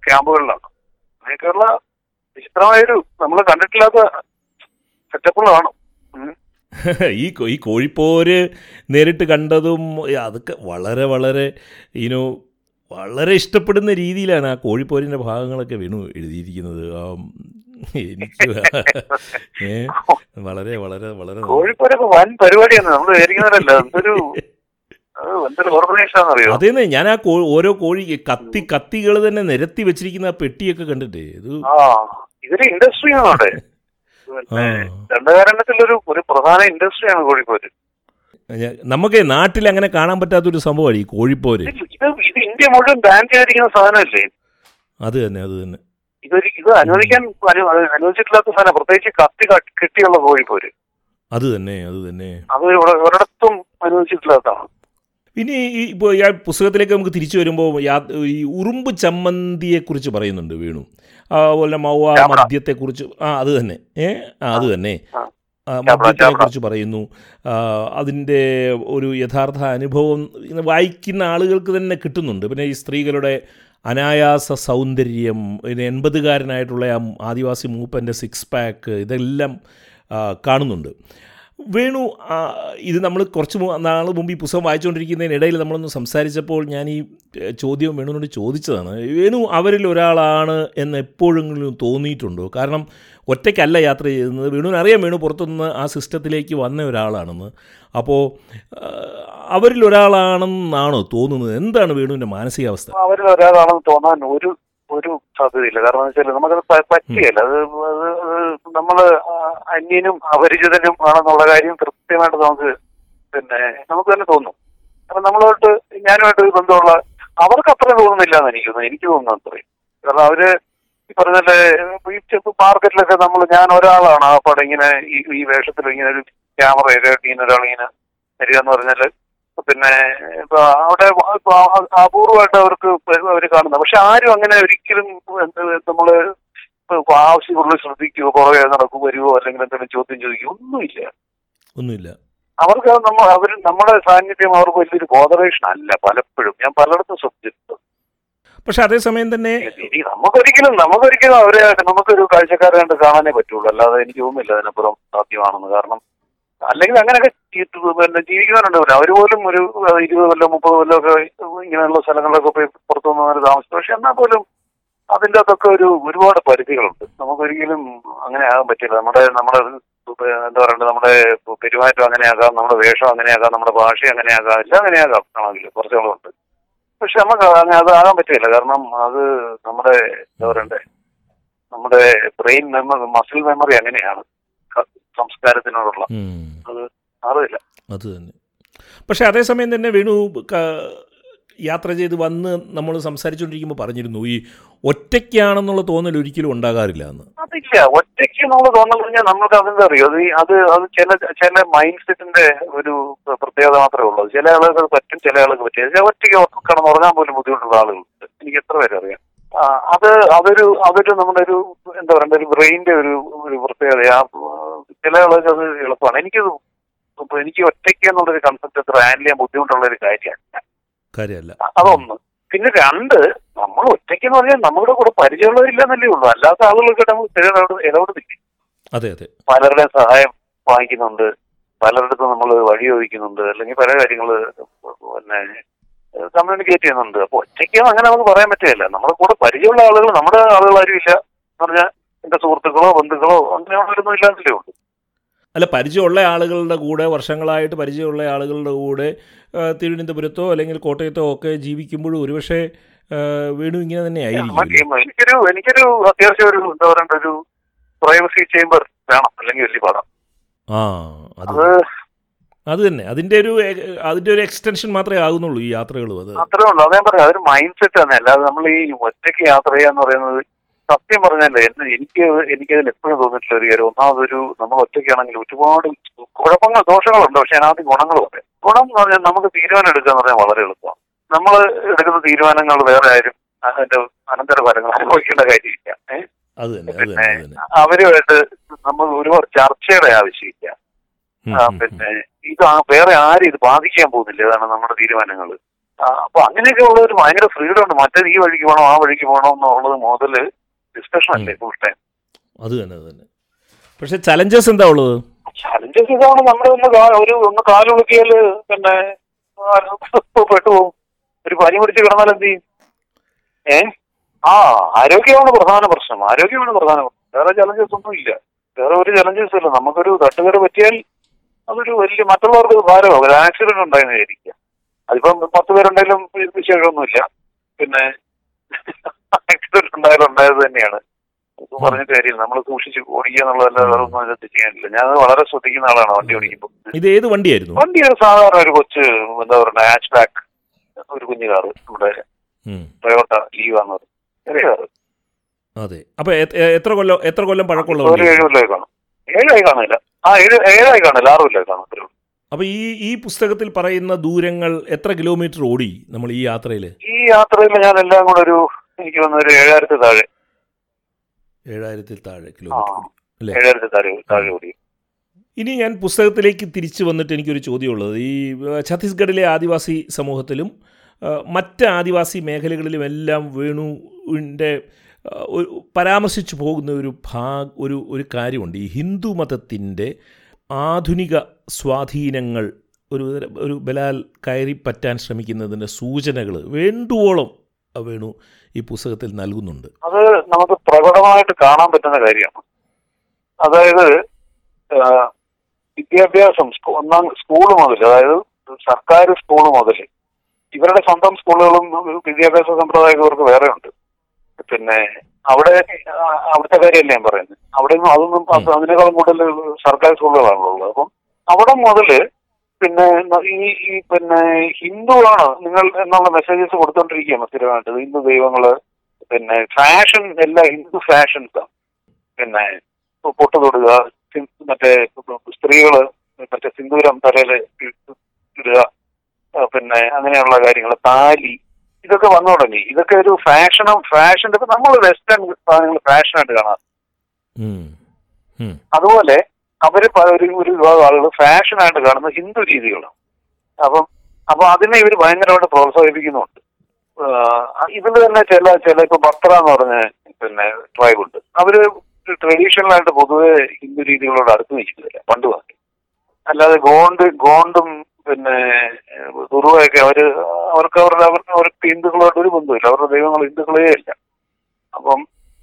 ക്യാമ്പുകളിലാണ്. അങ്ങനെയൊക്കെയുള്ള വിചിത്രമായൊരു നമ്മൾ കണ്ടിട്ടില്ലാത്ത സെറ്റപ്പുകളാണ്. ഈ ഈ കോഴിപ്പോര് നേരിട്ട് കണ്ടതും അതൊക്കെ വളരെ വളരെ ഇനോ വളരെ ഇഷ്ടപ്പെടുന്ന രീതിയിലാണ് ആ കോഴിപ്പോരിന്റെ ഭാഗങ്ങളൊക്കെ വേണു എഴുതിയിരിക്കുന്നത്. എനിക്ക് വളരെ വളരെ വളരെ കോഴിക്കോടൊക്കെ വൻ പരിപാടിയാണ്. നമ്മൾ വിചാരിക്കുന്നതല്ല അതേന്നെ ഞാൻ ആ ഓരോ കോഴി കത്തി കത്തികൾ തന്നെ നിരത്തി വെച്ചിരിക്കുന്ന ആ പെട്ടിയൊക്കെ കണ്ടിട്ടേ. ഇത് ഇതൊരു ഇൻഡസ്ട്രിയാണ് അവിടെ. ആ. ദണ്ഡകാരണ്യത്തിലൊരു ഒരു പ്രധാന ഇൻഡസ്ട്രിയാണ് കോഴിക്കോട്. നമുക്ക് നാട്ടിൽ അങ്ങനെ കാണാൻ പറ്റാത്തൊരു സംഭവമാണ് ഈ കോഴിപ്പോര്. ഇത് ഇത് ഇന്ത്യ മുഴുവൻ ബാൻ ചെയ്തിരിക്കുന്ന സാധനമല്ലേ? അത് തന്നെ അത് തന്നെ. ഇതൊരു ഇത് അനുവദിക്കാൻ അനു- അനുവദിച്ചിട്ടില്ലാത്ത സാധനം പ്രത്യേകിച്ച് കത്തി കട്ട്- കെട്ടിയുള്ള കോഴിപ്പോര്. അത് തന്നെ അത് തന്നെ. അത് ഒരിടത്തും അനുവദിച്ചിട്ടില്ലാത്തതാണ്. ഇനി ഈ ഇപ്പോൾ ഈ പുസ്തകത്തിലേക്ക് നമുക്ക് തിരിച്ചു വരുമ്പോൾ യാ- ഈ ഉറുമ്പ് ചമ്മന്തിയെക്കുറിച്ച് പറയുന്നുണ്ട് വീണു. അതുപോലെ മൗവ. മദ്യത്തെക്കുറിച്ച്. ആ അത് തന്നെ. ഏ ആ അത് തന്നെ. മദ്യത്തെക്കുറിച്ച് പറയുന്നു. അതിന്റെ ഒരു യഥാർത്ഥ അനുഭവം വായിക്കുന്ന ആളുകൾക്ക് തന്നെ കിട്ടുന്നുണ്ട്. പിന്നെ ഈ സ്ത്രീകളുടെ അനായാസ സൗന്ദര്യം പിന്നെ എൺപതുകാരനായിട്ടുള്ള ആ ആദിവാസി മൂപ്പന്റെ സിക്സ് പാക്ക് ഇതെല്ലാം കാണുന്നുണ്ട്. വേണു ഇത് നമ്മൾ കുറച്ച് നാൾ മുമ്പ് ഈ പുസ്തകം വായിച്ചുകൊണ്ടിരിക്കുന്നതിനിടയിൽ നമ്മളൊന്ന് സംസാരിച്ചപ്പോൾ ഞാൻ ഈ ചോദ്യം വേണുവിനോട് ചോദിച്ചതാണ്. വേണു അവരിൽ ഒരാളാണ് എന്ന് എപ്പോഴെങ്കിലും തോന്നിയിട്ടുണ്ടോ? കാരണം ഒറ്റയ്ക്കല്ല യാത്ര ചെയ്യുന്നത്. വേണുവിന് അറിയാം വേണു പുറത്തുനിന്ന് ആ സിസ്റ്റത്തിലേക്ക് വന്ന ഒരാളാണെന്ന്. അപ്പോൾ അവരിൽ ഒരാളാണെന്നാണോ തോന്നുന്നത്? എന്താണ് വേണുവിന്റെ മാനസികാവസ്ഥ? അവരിൽ ഒരാളാണെന്ന് തോന്നാൻ ഒരു ഒരു സാധ്യതയില്ല. കാരണം വെച്ചാൽ നമുക്കത് പറ്റിയല്ല അത് അത് ആ അന്യനും അപരിചിതനും ആണെന്നുള്ള കാര്യം കൃത്യമായിട്ട് നമുക്ക് പിന്നെ നമുക്ക് തന്നെ തോന്നും. കാരണം നമ്മളോട്ട് ഞാനുമായിട്ട് ബന്ധമുള്ള അവർക്ക് അത്ര തോന്നുന്നില്ല എന്ന് എനിക്ക് തോന്നുന്നു. എനിക്ക് തോന്നുന്നു അത്രയും. കാരണം അവർ ഈ പറഞ്ഞല്ലേ ഈ മാർക്കറ്റിലൊക്കെ നമ്മൾ ഞാൻ ഒരാളാണ് ആ പടം ഇങ്ങനെ ഈ ഈ വേഷത്തിൽ ഇങ്ങനെ ഒരു ക്യാമറയൊക്കെ ഇങ്ങനെ ഒരാൾ ഇങ്ങനെ വരിക എന്ന് പറഞ്ഞാൽ പിന്നെ ഇപ്പൊ അവിടെ അപൂർവമായിട്ട് അവർക്ക് അവർ കാണുന്നത്. പക്ഷെ ആരും അങ്ങനെ ഒരിക്കലും നമ്മൾ ആവശ്യമുള്ള ശ്രദ്ധിക്കുകയോ പുറകെ നടക്കും വരുവോ അല്ലെങ്കിൽ എന്തെങ്കിലും ചോദ്യം ചോദിക്കുക ഒന്നുമില്ല. ഒന്നുമില്ല. അവർക്ക് നമ്മൾ നമ്മ അവർ നമ്മുടെ സാന്നിധ്യം അവർക്ക് വലിയൊരു ബോധറേഷൻ അല്ല പലപ്പോഴും. ഞാൻ പലയിടത്തും ശ്രദ്ധിച്ചിട്ടുണ്ട്. പക്ഷെ അതേസമയം തന്നെ നമുക്കൊരിക്കലും നമുക്കൊരിക്കലും അവരെ നമുക്കൊരു കാഴ്ചക്കാരെ കണ്ട് കാണാനേ പറ്റുള്ളൂ. അല്ലാതെ എനിക്ക് തോന്നുന്നില്ല അതിനപ്പുറം സാധ്യമാണെന്ന്. കാരണം അല്ലെങ്കിൽ അങ്ങനെയൊക്കെ പിന്നെ ജീവിക്കുന്നവരുണ്ട് അവർ പോലും ഒരു ഇരുപത് കൊല്ലം മുപ്പത് കൊല്ലം ഒക്കെ ഇങ്ങനെയുള്ള സ്ഥലങ്ങളിലൊക്കെ പോയി പുറത്തുനിന്ന് താമസിച്ചു. പക്ഷെ എന്നാൽ പോലും അതിന്റെ അകത്തൊക്കെ ഒരു ഒരുപാട് പരിധികളുണ്ട്. നമുക്കൊരിക്കലും അങ്ങനെ ആകാൻ പറ്റില്ല. നമ്മുടെ നമ്മുടെ എന്താ പറയണ്ടത് നമ്മുടെ പെരുമാറ്റം അങ്ങനെയാകാം നമ്മുടെ വേഷം അങ്ങനെയാകാം നമ്മുടെ ഭാഷ അങ്ങനെയാകാം എല്ലാം അങ്ങനെയാകാം ആണെങ്കിൽ കുറച്ചുകളുണ്ട് പക്ഷെ നമുക്ക് അങ്ങനെ അത് ആകാൻ പറ്റില്ല. കാരണം അത് നമ്മുടെ എന്താ പറയണ്ടേ നമ്മുടെ ബ്രെയിൻ മെമ്മറി മസിൽ മെമ്മറി അങ്ങനെയാണ്. സംസ്കാരത്തിനോടുള്ള. അത് മാറില്ല അത് തന്നെ. പക്ഷേ അതേസമയം തന്നെ വേണു യാത്ര ചെയ്ത് വന്ന് നമ്മൾ സംസാരിച്ചുകൊണ്ടിരിക്കുമ്പോൾ പറഞ്ഞിരുന്നു ഈ ഒറ്റയ്ക്കാണെന്നുള്ള തോന്നൽ ഒരിക്കലും ഉണ്ടാകാറില്ല എന്ന്. അതില്ല. ഒറ്റയ്ക്ക് എന്നുള്ള തോന്നൽ കഴിഞ്ഞാൽ നമുക്ക് അതെന്താ അറിയോ? അത് അത് ചില ചില മൈൻഡ് സെറ്റിന്റെ ഒരു പ്രത്യേകത മാത്രമേ ഉള്ളൂ. ചില ആളുകൾ പറ്റും ചില ആളുകൾ ചില ഒറ്റയ്ക്ക് ഉറങ്ങാൻ പോലും ബുദ്ധിമുട്ടുള്ള ആളുകളുണ്ട്. എനിക്ക് എത്ര പേരെ അറിയാം. അത് അതൊരു അതൊരു നമ്മുടെ ഒരു എന്താ പറയണ്ട ഒരു ബ്രെയിനിന്റെ ഒരു ഒരു പ്രത്യേകത. ആ ചില ആളുകൾക്ക് അത് എളുപ്പമാണ്. എനിക്കത് എനിക്ക് ഒറ്റയ്ക്ക് എന്നുള്ളൊരു കൺസെപ്റ്റ് അത്ര ഹാൻഡിൽ ചെയ്യാൻ ബുദ്ധിമുട്ടുള്ള ഒരു കാര്യമാണ് കാര്യമല്ല. അതൊന്ന് പിന്നെ രണ്ട് നമ്മൾ ഒറ്റയ്ക്ക് എന്ന് പറഞ്ഞാൽ നമ്മുടെ കൂടെ പരിചയമുള്ളവരില്ലെന്നല്ലേ ഉള്ളൂ. അല്ലാത്ത ആളുകളൊക്കെ നമ്മൾ ഇടപെടും ഇടപെടുന്നില്ല? അതെ അതെ. പലരുടെയും സഹായം വാങ്ങിക്കുന്നുണ്ട്. പലരിടത്തും നമ്മൾ വഴി ചോദിക്കുന്നുണ്ട്. അല്ലെങ്കിൽ പല കാര്യങ്ങൾ പിന്നെ കമ്മ്യൂണിക്കേറ്റ് ചെയ്യുന്നുണ്ട്. അപ്പൊ ഒറ്റയ്ക്ക് അങ്ങനെ നമുക്ക് പറയാൻ പറ്റില്ല നമ്മുടെ കൂടെ പരിചയമുള്ള ആളുകൾ നമ്മുടെ ആളുകൾ ആരും ഇല്ല എന്ന് പറഞ്ഞാൽ എന്റെ സുഹൃത്തുക്കളോ ബന്ധുക്കളോ അങ്ങനെയുള്ളവരൊന്നും ഇല്ലാത്തല്ലേ ഉള്ളൂ. അല്ല പരിചയമുള്ള ആളുകളുടെ കൂടെ വർഷങ്ങളായിട്ട് പരിചയമുള്ള ആളുകളുടെ കൂടെ തിരുവനന്തപുരത്തോ അല്ലെങ്കിൽ കോട്ടയത്തോ ഒക്കെ ജീവിക്കുമ്പോഴും ഒരുപക്ഷെ വേണു ഇങ്ങനെ തന്നെ ആയിരിക്കും. എനിക്കൊരു എനിക്കൊരു അത്യാവശ്യം ഒരു എന്താ പറയണ്ട ഒരു പ്രൈവസി ചേംബർ വേണം അല്ലെങ്കിൽ വലിയ പാടാം. ആ അത് അത് തന്നെ. അതിന്റെ ഒരു അതിന്റെ ഒരു എക്സ്റ്റൻഷൻ മാത്രമേ ആകുന്നുള്ളൂ ഈ യാത്രകളും അത്. അത്രേ ഉള്ളൂ. അതേ പറയാം അതൊരു മൈൻഡ് സെറ്റ് തന്നെ. അല്ലാതെ നമ്മൾ ഈ ഒറ്റയ്ക്ക് യാത്ര ചെയ്യാന്ന് പറയുന്നത് സത്യം പറഞ്ഞല്ലേ എന്നെ എനിക്ക് എനിക്കതിൽ എപ്പോഴും തോന്നിയിട്ടുള്ള ഒരു കാര്യം. ഒന്നാമതൊരു നമ്മൾ ഒറ്റയ്ക്കാണെങ്കിൽ ഒരുപാട് കുഴപ്പങ്ങൾ ദോഷങ്ങളുണ്ട്. പക്ഷെ അതിനകത്ത് ഗുണങ്ങളും ഉണ്ട്. ഗുണം എന്ന് പറഞ്ഞാൽ നമുക്ക് തീരുമാനം എടുക്കുക എന്ന് പറഞ്ഞാൽ വളരെ എളുപ്പമാണ്. നമ്മൾ എടുക്കുന്ന തീരുമാനങ്ങൾ വേറെ ആരും അതിന്റെ അനന്തര ഫലങ്ങൾ അനുഭവിക്കേണ്ട കാര്യമില്ല. തന്നെ അവരുമായിട്ട് നമ്മൾ ഒരുപാട് ചർച്ചയുടെ ആവശ്യമില്ല. പിന്നെ ഇത് വേറെ ആരും ഇത് ബാധിക്കാൻ പോകുന്നില്ല. ഇതാണ് നമ്മുടെ തീരുമാനങ്ങൾ. അപ്പൊ അങ്ങനെയൊക്കെ ഉള്ള ഒരു ഭയങ്കര ഫ്രീഡം ഉണ്ട്. മറ്റേത് ഈ വഴിക്ക് പോകണം ആ വഴിക്ക് പോകണം എന്നുള്ളത് മുതൽ ഡിസ്കഷൻ അല്ലേ ഫുൾ ടൈം അത് തന്നെ അത് തന്നെ. പക്ഷെ ചലഞ്ചസ് എന്താ ഉള്ളത്? ചലഞ്ചസ് ഇതാണ് നമ്മൾ ഒന്ന് ഒരു ഒന്ന് കാലുളുക്കിയാൽ പിന്നെ പെട്ടുപോകും ഒരു പനി പിടിച്ച് കിടന്നാൽ എന്ത് ചെയ്യും? ഏ? ആ ആരോഗ്യമാണ് പ്രധാന പ്രശ്നം. ആരോഗ്യമാണ് പ്രധാന പ്രശ്നം. വേറെ ചലഞ്ചസ് ഒന്നും ഇല്ല. വേറെ ഒരു ചലഞ്ചസ് ഇല്ല. നമുക്കൊരു തട്ടുകേട് പറ്റിയാൽ അതൊരു വലിയ മറ്റുള്ളവർക്ക് ഭാരമാകും ഒരു ആക്സിഡന്റ് ഉണ്ടായെന്ന് വിചാരിക്കുക. അതിപ്പം പത്ത് പേരുണ്ടെങ്കിലും വിശേഷമൊന്നുമില്ല. പിന്നെ ആക്സിഡന്റ് ഉണ്ടായാലും ഉണ്ടായത് തന്നെയാണ്. പറഞ്ഞിട്ട് കാര്യമില്ല. നമ്മൾ സൂക്ഷിച്ച് ഓടിക്കുക എന്നുള്ളതല്ല വേറെ ഒന്നും അതിനകത്ത് ചെയ്യാനില്ല ഞാൻ വളരെ ശ്രദ്ധിക്കുന്ന ആളാണ് വണ്ടി ഓടിക്കുമ്പോൾ ഇത് ഏത് വണ്ടിയായിരുന്നു? വണ്ടി സാധാരണ ഒരു കൊച്ച് എന്താ പറയുക ഹാച്ച് ബാക്ക് ഒരു കുഞ്ഞു കാറ്. നമ്മുടെ. ടൊയോട്ട ലീവ് ആണ് ചെറിയ കാറ്. അതെ. അപ്പൊ എത്ര കൊല്ലം എത്ര കൊല്ലം പഴക്കമുള്ള ഒരു ഏഴ് കൊല്ലമായി കാണും. ഏഴായി കാണില്ല ആ ഏഴ് ഏഴായി കാണില്ല ആറ് കൊല്ലമായി കാണും. അപ്പൊ ഈ ഈ പുസ്തകത്തിൽ പറയുന്ന ദൂരങ്ങൾ എത്ര കിലോമീറ്റർ ഓടി നമ്മൾ ഈ യാത്രയിൽ ഈ യാത്രയിൽ ഞാൻ എല്ലാം കൂടെ ഒരു എനിക്ക് വന്ന ഒരു ഏഴായിരത്തി താഴെ. ഏഴായിരത്തിൽ താഴെ കിലോമീറ്റർ ഏഴായിരത്തി താഴെ താഴെ കൂടി. ഇനി ഞാൻ പുസ്തകത്തിലേക്ക് തിരിച്ചു വന്നിട്ട് എനിക്കൊരു ചോദ്യമുള്ളത്. ഈ ഛത്തീസ്ഗഡിലെ ആദിവാസി സമൂഹത്തിലും മറ്റ് ആദിവാസി മേഖലകളിലുമെല്ലാം വേണുവിന്റെ പരാമർശിച്ചു പോകുന്ന ഒരു ഭാഗ ഒരു ഒരു കാര്യമുണ്ട്. ഈ ഹിന്ദു മതത്തിന്റെ ആധുനിക സ്വാധീനങ്ങൾ ഒരു ഒരു ബലാൽ കയറി പറ്റാൻ ശ്രമിക്കുന്നതിന്റെ സൂചനകൾ വേണ്ടുവോളം വേണു ഈ പുസ്തകത്തിൽ നൽകുന്നുണ്ട്. അത് നമുക്ക് പ്രകടമായിട്ട് കാണാൻ പറ്റുന്ന കാര്യമാണ്. അതായത് വിദ്യാഭ്യാസം ഒന്നാം സ്കൂൾ മുതൽ അതായത് സർക്കാർ സ്കൂൾ മുതൽ ഇവരുടെ സ്വന്തം സ്കൂളുകളും വിദ്യാഭ്യാസ സമ്പ്രദായം ഇവർക്ക് വേറെ ഉണ്ട്. പിന്നെ അവിടെ അവിടുത്തെ കാര്യമല്ല ഞാൻ പറയുന്നത്. അവിടെ നിന്നും അതൊന്നും അത് അതിനേക്കാളും കൂടുതൽ സർക്കാർ സ്കൂളുകളാണല്ലോ ഉള്ളത് അപ്പം അവിടെ മുതൽ പിന്നെ ഈ ഈ പിന്നെ ഹിന്ദുവാണ് നിങ്ങൾ എന്നുള്ള മെസ്സേജസ് കൊടുത്തോണ്ടിരിക്കുകയാണ് സ്ഥിരമായിട്ട്. ഹിന്ദു ദൈവങ്ങൾ പിന്നെ ഫാഷൻ എല്ലാ ഹിന്ദു ഫാഷൻസാണ് പിന്നെ പൊട്ട് തൊടുക മറ്റേ സ്ത്രീകൾ മറ്റേ സിന്ദൂരം തലയിൽ ഇടുക പിന്നെ അങ്ങനെയുള്ള കാര്യങ്ങൾ താലി ഇതൊക്കെ വന്നു തുടങ്ങി. ഇതൊക്കെ ഒരു ഫാഷനും ഫാഷൻ ഇപ്പൊ നമ്മൾ വെസ്റ്റേൺ സാധനങ്ങൾ ഫാഷനായിട്ട് കാണാം. അതുപോലെ അവർ ഒരു ഒരു വിഭാഗം ആളുകൾ ഫാഷനായിട്ട് കാണുന്ന ഹിന്ദു രീതികളാണ്. അപ്പം അപ്പൊ അതിനെ ഇവർ ഭയങ്കരമായിട്ട് പ്രോത്സാഹിപ്പിക്കുന്നുണ്ട്. ഇതിൽ തന്നെ ചില ചില ഇപ്പൊ ബത്ര എന്ന് പറഞ്ഞ പിന്നെ ട്രൈബ് ഉണ്ട്. അവർ ട്രഡീഷണൽ ആയിട്ട് പൊതുവെ ഹിന്ദു രീതികളോട് അടുത്ത് നിൽക്കുന്നില്ല പണ്ട് വാക്കി അല്ലാതെ ഗോണ്ട് ഗോണ്ടും പിന്നെ ദുർവയൊക്കെ അവർ അവർക്ക് അവരുടെ അവർക്ക് അവർക്ക് ഹിന്ദുക്കളോട് ഒരു ബന്ധമില്ല അവരുടെ ദൈവങ്ങൾ ഹിന്ദുക്കളേ അല്ല. അപ്പം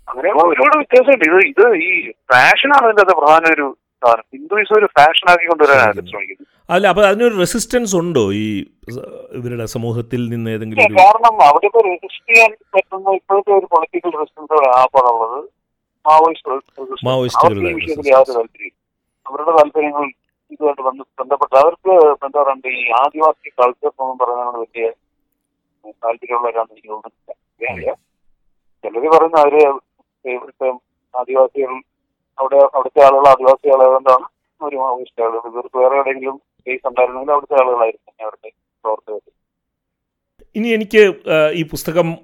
അങ്ങനെയുള്ള ഒരുപാട് വ്യത്യാസമുണ്ട്. ഇത് ഇത് ഈ ഫാഷനാണ് ഇതിന്റെ പ്രധാന ഒരു സാധനം. ഹിന്ദുയിസം ഒരു ഫാഷൻ ആക്കി കൊണ്ടുവരാനാണ് ശ്രമിക്കുന്നത്. അല്ല അപ്പൊ അതിനൊരു റെസിസ്റ്റൻസ് ഉണ്ടോ ഈ ഇവരുടെ സമൂഹത്തിൽ നിന്ന് ഏതെങ്കിലും കാരണം അവിടെ ഇപ്പൊ റെസിസ്റ്റ് ചെയ്യാൻ പറ്റുന്ന ഇപ്പോഴത്തെ ഒരു പൊളിറ്റിക്കൽ റെസിസ്റ്റൻസ് ആപ്പാണുള്ളത്. മാവോയിസ്റ്റുകളുടെ വിഷയത്തിൽ യാതൊരു താല്പര്യം അവരുടെ താല്പര്യങ്ങൾ ഇതുമായിട്ട് ബന്ധ ബന്ധപ്പെട്ട് അവർക്ക് എന്താ പറയുക ഈ ആദിവാസി കൾച്ചർ എന്നൊന്നും പറയുന്നതാണ് വലിയ താല്പര്യമുള്ളവരാണെന്ന് എനിക്ക് തോന്നുന്നില്ല. ചിലര് പറയുന്ന അവർ ഇവിടുത്തെ ആദിവാസികൾ അവിടെ അവിടുത്തെ ആളുകൾ ആദിവാസി ആളുകൊണ്ടാണ് ഒരു മാവോയിസ്റ്റ് ആളുകൾ ഇവർക്ക് വേറെ എവിടെയെങ്കിലും കേസ് ഉണ്ടായിരുന്നെങ്കിൽ അവിടുത്തെ ആളുകളായിരുന്നു അവരുടെ പ്രവർത്തകർ. ഇനി എനിക്ക് ഈ പുസ്തകം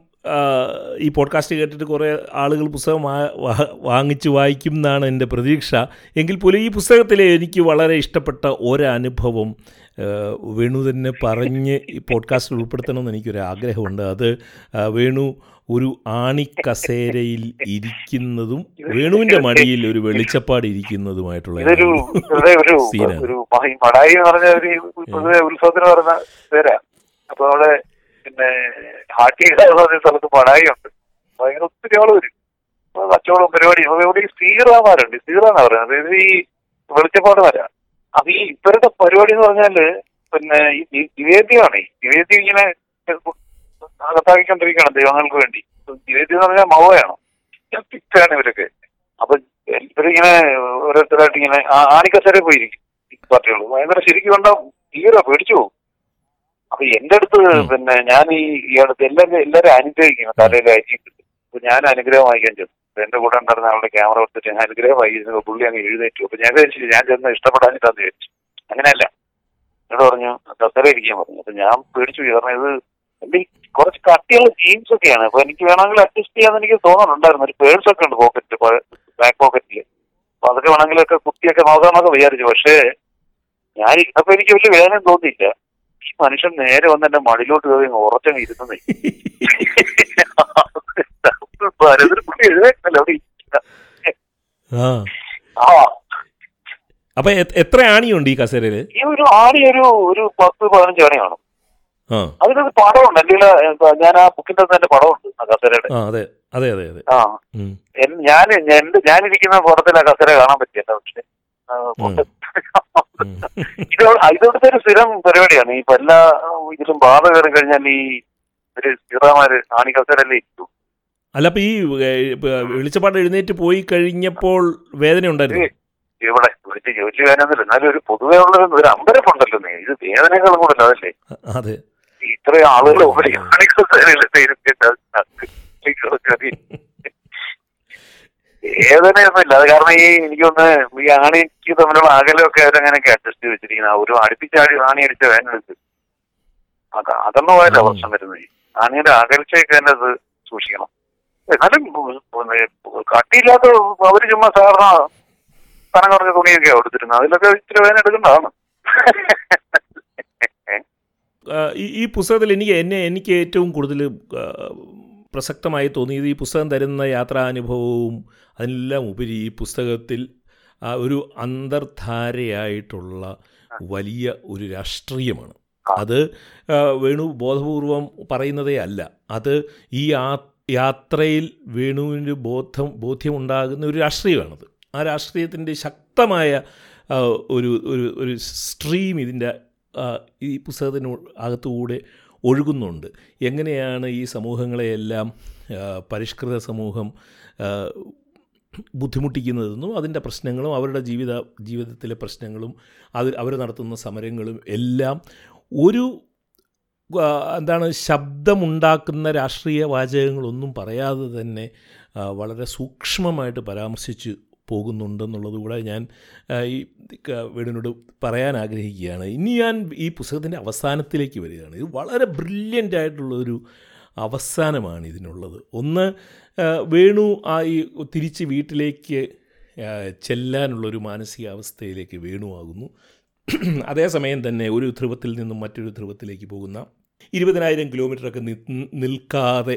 ഈ പോഡ്കാസ്റ്റ് കേട്ടിട്ട് കുറേ ആളുകൾ പുസ്തകം വാങ്ങിച്ച് വായിക്കും എന്നാണ് എന്റെ പ്രതീക്ഷ. എങ്കിൽ പോലും ഈ പുസ്തകത്തിലെ എനിക്ക് വളരെ ഇഷ്ടപ്പെട്ട ഒരനുഭവം വേണു തന്നെ പറഞ്ഞ് ഈ പോഡ്കാസ്റ്റിൽ ഉൾപ്പെടുത്തണമെന്ന് എനിക്കൊരു ആഗ്രഹമുണ്ട് അത് വേണു ഒരു ആണിക്കസേരയിൽ ഇരിക്കുന്നതും വേണുവിന്റെ മടിയിൽ ഒരു വെളിച്ചപ്പാട് ഇരിക്കുന്നതുമായിട്ടുള്ള ഒരു മടായി എന്ന് പറഞ്ഞ ഒരു പൊതുവെ ഉത്സവത്തിന് പറയുന്ന പേരാ. അപ്പൊ അവിടെ പിന്നെ ഹാട്ടി എന്ന് പറഞ്ഞ സ്ഥലത്ത് മടായി ഉണ്ട് ഭയങ്കര ഒത്തിരി ആൾ വരും. അപ്പൊ കച്ചവടം പരിപാടി ഇവിടെ ഈ സീറാന്നാ പറയുന്നത്. അതായത് ഈ വെളിച്ചപ്പാട് വരാ. അപ്പൊ ഈ ഇവരുടെ പരിപാടി എന്ന് പറഞ്ഞാൽ പിന്നെ നിവേദ്യമാണ് നിവേദ്യം ഇങ്ങനെ അകത്താക്കിക്കൊണ്ടിരിക്കുകയാണ് ദൈവങ്ങൾക്ക് വേണ്ടി. നിവേദ്യം എന്ന് പറഞ്ഞാൽ മവയാണ് പിറ്റാണ് ഇവരൊക്കെ. അപ്പൊ ഇവരിങ്ങനെ ഓരോരുത്തരായിട്ട് ഇങ്ങനെ ആ- ആണിക്കസേര പോയിരിക്കും പാർട്ടികളും. പാർട്ടികൾ ഭയങ്കര ശരിക്കും കണ്ട തീരെ പേടിച്ചു പോകും. അപ്പൊ എന്റെ അടുത്ത് പിന്നെ ഞാൻ ഈ അടുത്ത് എല്ലാവരും എല്ലാവരും അനുഗ്രഹിക്കും തലയിൽ അയച്ചിട്ട്. അപ്പൊ ഞാൻ അനുഗ്രഹം വായിക്കാൻ ചെന്നു. അപ്പൊ എന്റെ കൂടെ ഉണ്ടായിരുന്ന ആളുടെ ക്യാമറ എടുത്തിട്ട് ഞാൻ അനുഗ്രഹം വായിച്ചു പുള്ളി അങ്ങ് എഴുന്നേറ്റു. അപ്പൊ ഞാൻ വിചാരിച്ചു ഞാൻ ചെന്ന് ഇഷ്ടപ്പെടാനിട്ടാന്ന് വിചാരിച്ചു. അങ്ങനെയല്ല. എന്നോട് പറഞ്ഞു കസേര ഇരിക്കാൻ പറഞ്ഞു. അപ്പൊ ഞാൻ പേടിച്ചു. കാരണം ഇത് കുറച്ച് കട്ടിയുള്ള ജീൻസ് ഒക്കെയാണ്. അപ്പൊ എനിക്ക് വേണമെങ്കിൽ അഡ്ജസ്റ്റ് ചെയ്യാന്ന് എനിക്ക് തോന്നുന്നുണ്ടായിരുന്നു ഒരു പേഴ്സ് ഒക്കെ ഉണ്ട് പോക്കറ്റിൽ ബാക്ക് പോക്കറ്റിൽ അപ്പൊ അതൊക്കെ വേണമെങ്കിലൊക്കെ കുത്തിയൊക്കെ നോക്കാമെന്നൊക്കെ വിചാരിച്ചു. പക്ഷേ ഞാൻ ഇരുന്നപ്പോ എനിക്ക് വലിയ വേദന തോന്നിയില്ല. ഈ മനുഷ്യൻ നേരെ വന്ന് എന്റെ മടിയിലോട്ട് കയറി ഉറച്ചങ്ങ് ഇരുന്നേ അപ്പൊ അവിടെ എത്ര ആണിയുണ്ട് ഈ കസേരയിൽ? ഈ ഒരു ആണി ഒരു ഒരു പത്ത് പതിനഞ്ച് ആണി കാണും അതിനൊരു പടമുണ്ട്. എന്റെ ഞാൻ ആ ബുക്കിന്റെ തന്നെ പടമുണ്ട് ആ കസേരയുടെ. അതെ. അതെ അതെ അതെ. ആ. ഞാൻ എന്റെ ഞാനിരിക്കുന്ന പടത്തിൽ ആ കസേര കാണാൻ പറ്റിയല്ല പക്ഷെ. ഇത് ഇതൊക്കെ ഒരു സ്ഥിരം പരിപാടിയാണ്. ഈ എല്ലാ ഇതിലും ബാധ കയറി കഴിഞ്ഞാൽ ഈ ഒരു സ്ഥിരമാര് ആണി കസേരല്ലേ ഇരിക്കും. അല്ല അപ്പൊ ഈ വെളിച്ചപ്പാട് എഴുന്നേറ്റ് പോയി കഴിഞ്ഞപ്പോൾ വേദന ഉണ്ടായിരുന്നു? ഇവിടെ വിളിച്ച് ജോലി വേണമെന്നില്ല എന്നാലും ഒരു പൊതുവേ ഉള്ള ഒരു- ഒരു അമ്പരപ്പുണ്ടല്ലോ നീ. ഇത് വേദനകളും കൂടെ അതല്ലേ? അതെ. ഇത്രയും ആളുകൾ ഇരുത്തിയിട്ട് അത് കാരണം ഈ എനിക്കൊന്ന് ഈ ആണിക്ക് തമ്മിലുള്ള അകലമൊക്കെ അവരങ്ങനെയൊക്കെ അഡ്ജസ്റ്റ് ചെയ്ത് വെച്ചിരിക്കുന്നത് ഒരു അടുപ്പിച്ചാടി ആണി അടിച്ച എടുത്ത് അത് അതൊന്നും പോയല്ല. പ്രശ്നം വരുന്നത്. ആണിയുടെ അകൽച്ചയൊക്കെ തന്നെ അത് സൂക്ഷിക്കണം. എന്നാലും കട്ടിയില്ലാത്ത അവർ ചുമ്മാ സാധാരണ കനം കുറഞ്ഞ തുണിയൊക്കെയാണ് കൊടുത്തിരുന്നത് അതിലൊക്കെ ഇച്ചിരി വേദന എടുക്കേണ്ടതാണ് ഈ പുസ്തകത്തിൽ എനിക്ക് എന്നെ എനിക്ക് ഏറ്റവും കൂടുതൽ പ്രസക്തമായി തോന്നിയത് ഈ പുസ്തകം തരുന്ന യാത്രാനുഭവവും അതിനെല്ലാം ഉപരി ഈ പുസ്തകത്തിൽ ഒരു അന്തർധാരയായിട്ടുള്ള വലിയ ഒരു രാഷ്ട്രീയമാണ്. അത് വേണു ബോധപൂർവം പറയുന്നതേ അല്ല. അത് ഈ യാത്രയിൽ വേണുവിന് ബോധം ബോധ്യമുണ്ടാകുന്ന ഒരു രാഷ്ട്രീയമാണത്. ആ രാഷ്ട്രീയത്തിന്റെ ശക്തമായ ഒരു ഒരു ഒരു സ്ട്രീം ഇതിന്റെ ഈ പുസ്തകത്തിന് അകത്തുകൂടെ ഒഴുകുന്നുണ്ട്. എങ്ങനെയാണ് ഈ സമൂഹങ്ങളെയെല്ലാം പരിഷ്കൃത സമൂഹം ബുദ്ധിമുട്ടിക്കുന്നതെന്നും അതിന്റെ പ്രശ്നങ്ങളും അവരുടെ ജീവിത ജീവിതത്തിലെ പ്രശ്നങ്ങളും അത് അവർ നടത്തുന്ന സമരങ്ങളും എല്ലാം ഒരു എന്താണ് ശബ്ദമുണ്ടാക്കുന്ന രാഷ്ട്രീയ വാചകങ്ങളൊന്നും പറയാതെ തന്നെ വളരെ സൂക്ഷ്മമായിട്ട് പരാമർശിച്ച് പോകുന്നുണ്ടെന്നുള്ളത് കൂടെ ഞാൻ ഈ വീടിനോട് പറയാൻ ആഗ്രഹിക്കുകയാണ്. ഇനി ഞാൻ ഈ പുസ്തകത്തിന്റെ അവസാനത്തിലേക്ക് വരികയാണ്. ഇത് വളരെ ബ്രില്യന്റ് ആയിട്ടുള്ളൊരു അവസാനമാണ് ഇതിനുള്ളത്. ഒന്ന് വേണു ആ ഈ തിരിച്ച് വീട്ടിലേക്ക് ചെല്ലാനുള്ളൊരു മാനസികാവസ്ഥയിലേക്ക് വേണുവാകുന്നു അതേസമയം തന്നെ ഒരു ധ്രുവത്തിൽ നിന്നും മറ്റൊരു ധ്രുവത്തിലേക്ക് പോകുന്ന ഇരുപതിനായിരം കിലോമീറ്ററൊക്കെ നിൽക്കാതെ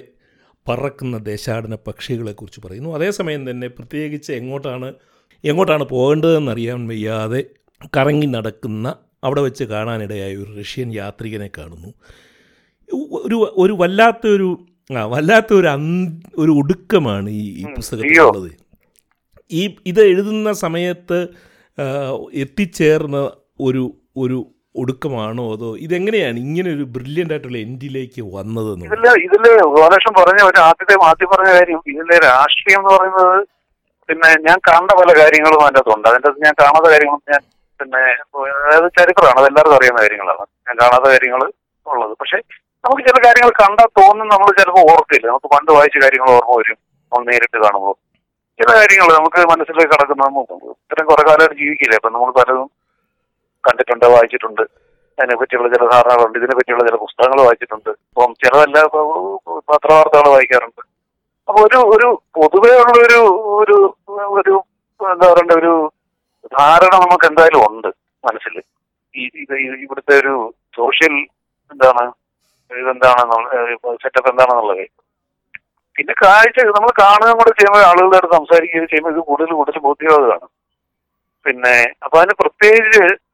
പറക്കുന്ന ദേശാടന പക്ഷികളെക്കുറിച്ച് പറയുന്നു. അതേസമയം തന്നെ പ്രത്യേകിച്ച് എങ്ങോട്ടാണ് എങ്ങോട്ടാണ് പോകേണ്ടതെന്നറിയാൻ വയ്യാതെ കറങ്ങി നടക്കുന്ന അവിടെ വെച്ച് കാണാനിടയായ ഒരു റഷ്യൻ യാത്രികനെ കാണുന്നു. ഒരു ഒരു വല്ലാത്തൊരു ആ വല്ലാത്തൊരു അന് ഒരു ഒടുക്കമാണ് ഈ ഈ പുസ്തകത്തിലുള്ളത് ഈ ഇത് എഴുതുന്ന സമയത്ത് എത്തിച്ചേർന്ന ഒരു ഒരു ഒടുക്കമാണോ അതോ ഇതെങ്ങനെയാണ് ഇങ്ങനെ ഒരു ബ്രില്യന്റ് ആയിട്ടുള്ള എൻഡിലേക്ക് വന്നത് ഇതിൽ ഇതിൽ ഗോലക്ഷം പറഞ്ഞ ഒരു ആദ്യത്തെ ആദ്യം പറഞ്ഞ കാര്യം ഇതിലെ രാഷ്ട്രീയം എന്ന് പറയുന്നത് പിന്നെ ഞാൻ കാണുന്ന പല കാര്യങ്ങളും അതിന്റെ അകത്തുണ്ട്. അതിന്റെ ഞാൻ കാണാത്ത കാര്യങ്ങളും ഞാൻ പിന്നെ അതായത് ചരിത്രമാണ്. അതെല്ലാവർക്കും അറിയുന്ന കാര്യങ്ങളാണ്. ഞാൻ കാണാത്ത കാര്യങ്ങൾ ഉള്ളത്. പക്ഷെ നമുക്ക് ചില കാര്യങ്ങൾ കണ്ടാൽ തോന്നും നമ്മൾ ചിലപ്പോൾ ഓർക്കില്ല. നമുക്ക് പണ്ട് വായിച്ച കാര്യങ്ങൾ ഓർമ്മ വരും. നമ്മൾ നേരിട്ട് കാണുമ്പോൾ. ചില കാര്യങ്ങൾ നമുക്ക് മനസ്സിലേക്ക് കിടക്കുന്ന ഇത്രയും കുറെ കാലമായിട്ട് ജീവിക്കില്ലേ? അപ്പം നമ്മൾ പലതും കണ്ടിട്ടുണ്ട് വായിച്ചിട്ടുണ്ട്. അതിനെ പറ്റിയുള്ള ചില ധാരണകളുണ്ട് ഇതിനെ പറ്റിയുള്ള ചില പുസ്തകങ്ങൾ വായിച്ചിട്ടുണ്ട്. അപ്പം ചിലതല്ല പത്രവാർത്തകൾ വായിക്കാറുണ്ട്. അപ്പൊ ഒരു ഒരു പൊതുവേ ഉള്ള ഒരു ഒരു ഒരു എന്താ പറയണ്ട ഒരു ധാരണ നമുക്ക് എന്തായാലും ഉണ്ട് മനസ്സിൽ. ഈ- ഇവിടുത്തെ ഒരു സോഷ്യൽ എന്താണ് ഇതെന്താണെന്നുള്ള സെറ്റപ്പ് എന്താണെന്നുള്ളത്. പിന്നെ കാഴ്ച നമ്മൾ കാണുകയും കൂടെ ചെയ്യുമ്പോൾ ആളുകളുടെ അടുത്ത് സംസാരിക്കുകയും ചെയ്യുമ്പോൾ ഇത് കൂടുതൽ കൂടുതൽ ബോധ്യമാകുകയാണ്. പിന്നെ അപ്പൊ അതിന് പ്രത്യേകിച്ച്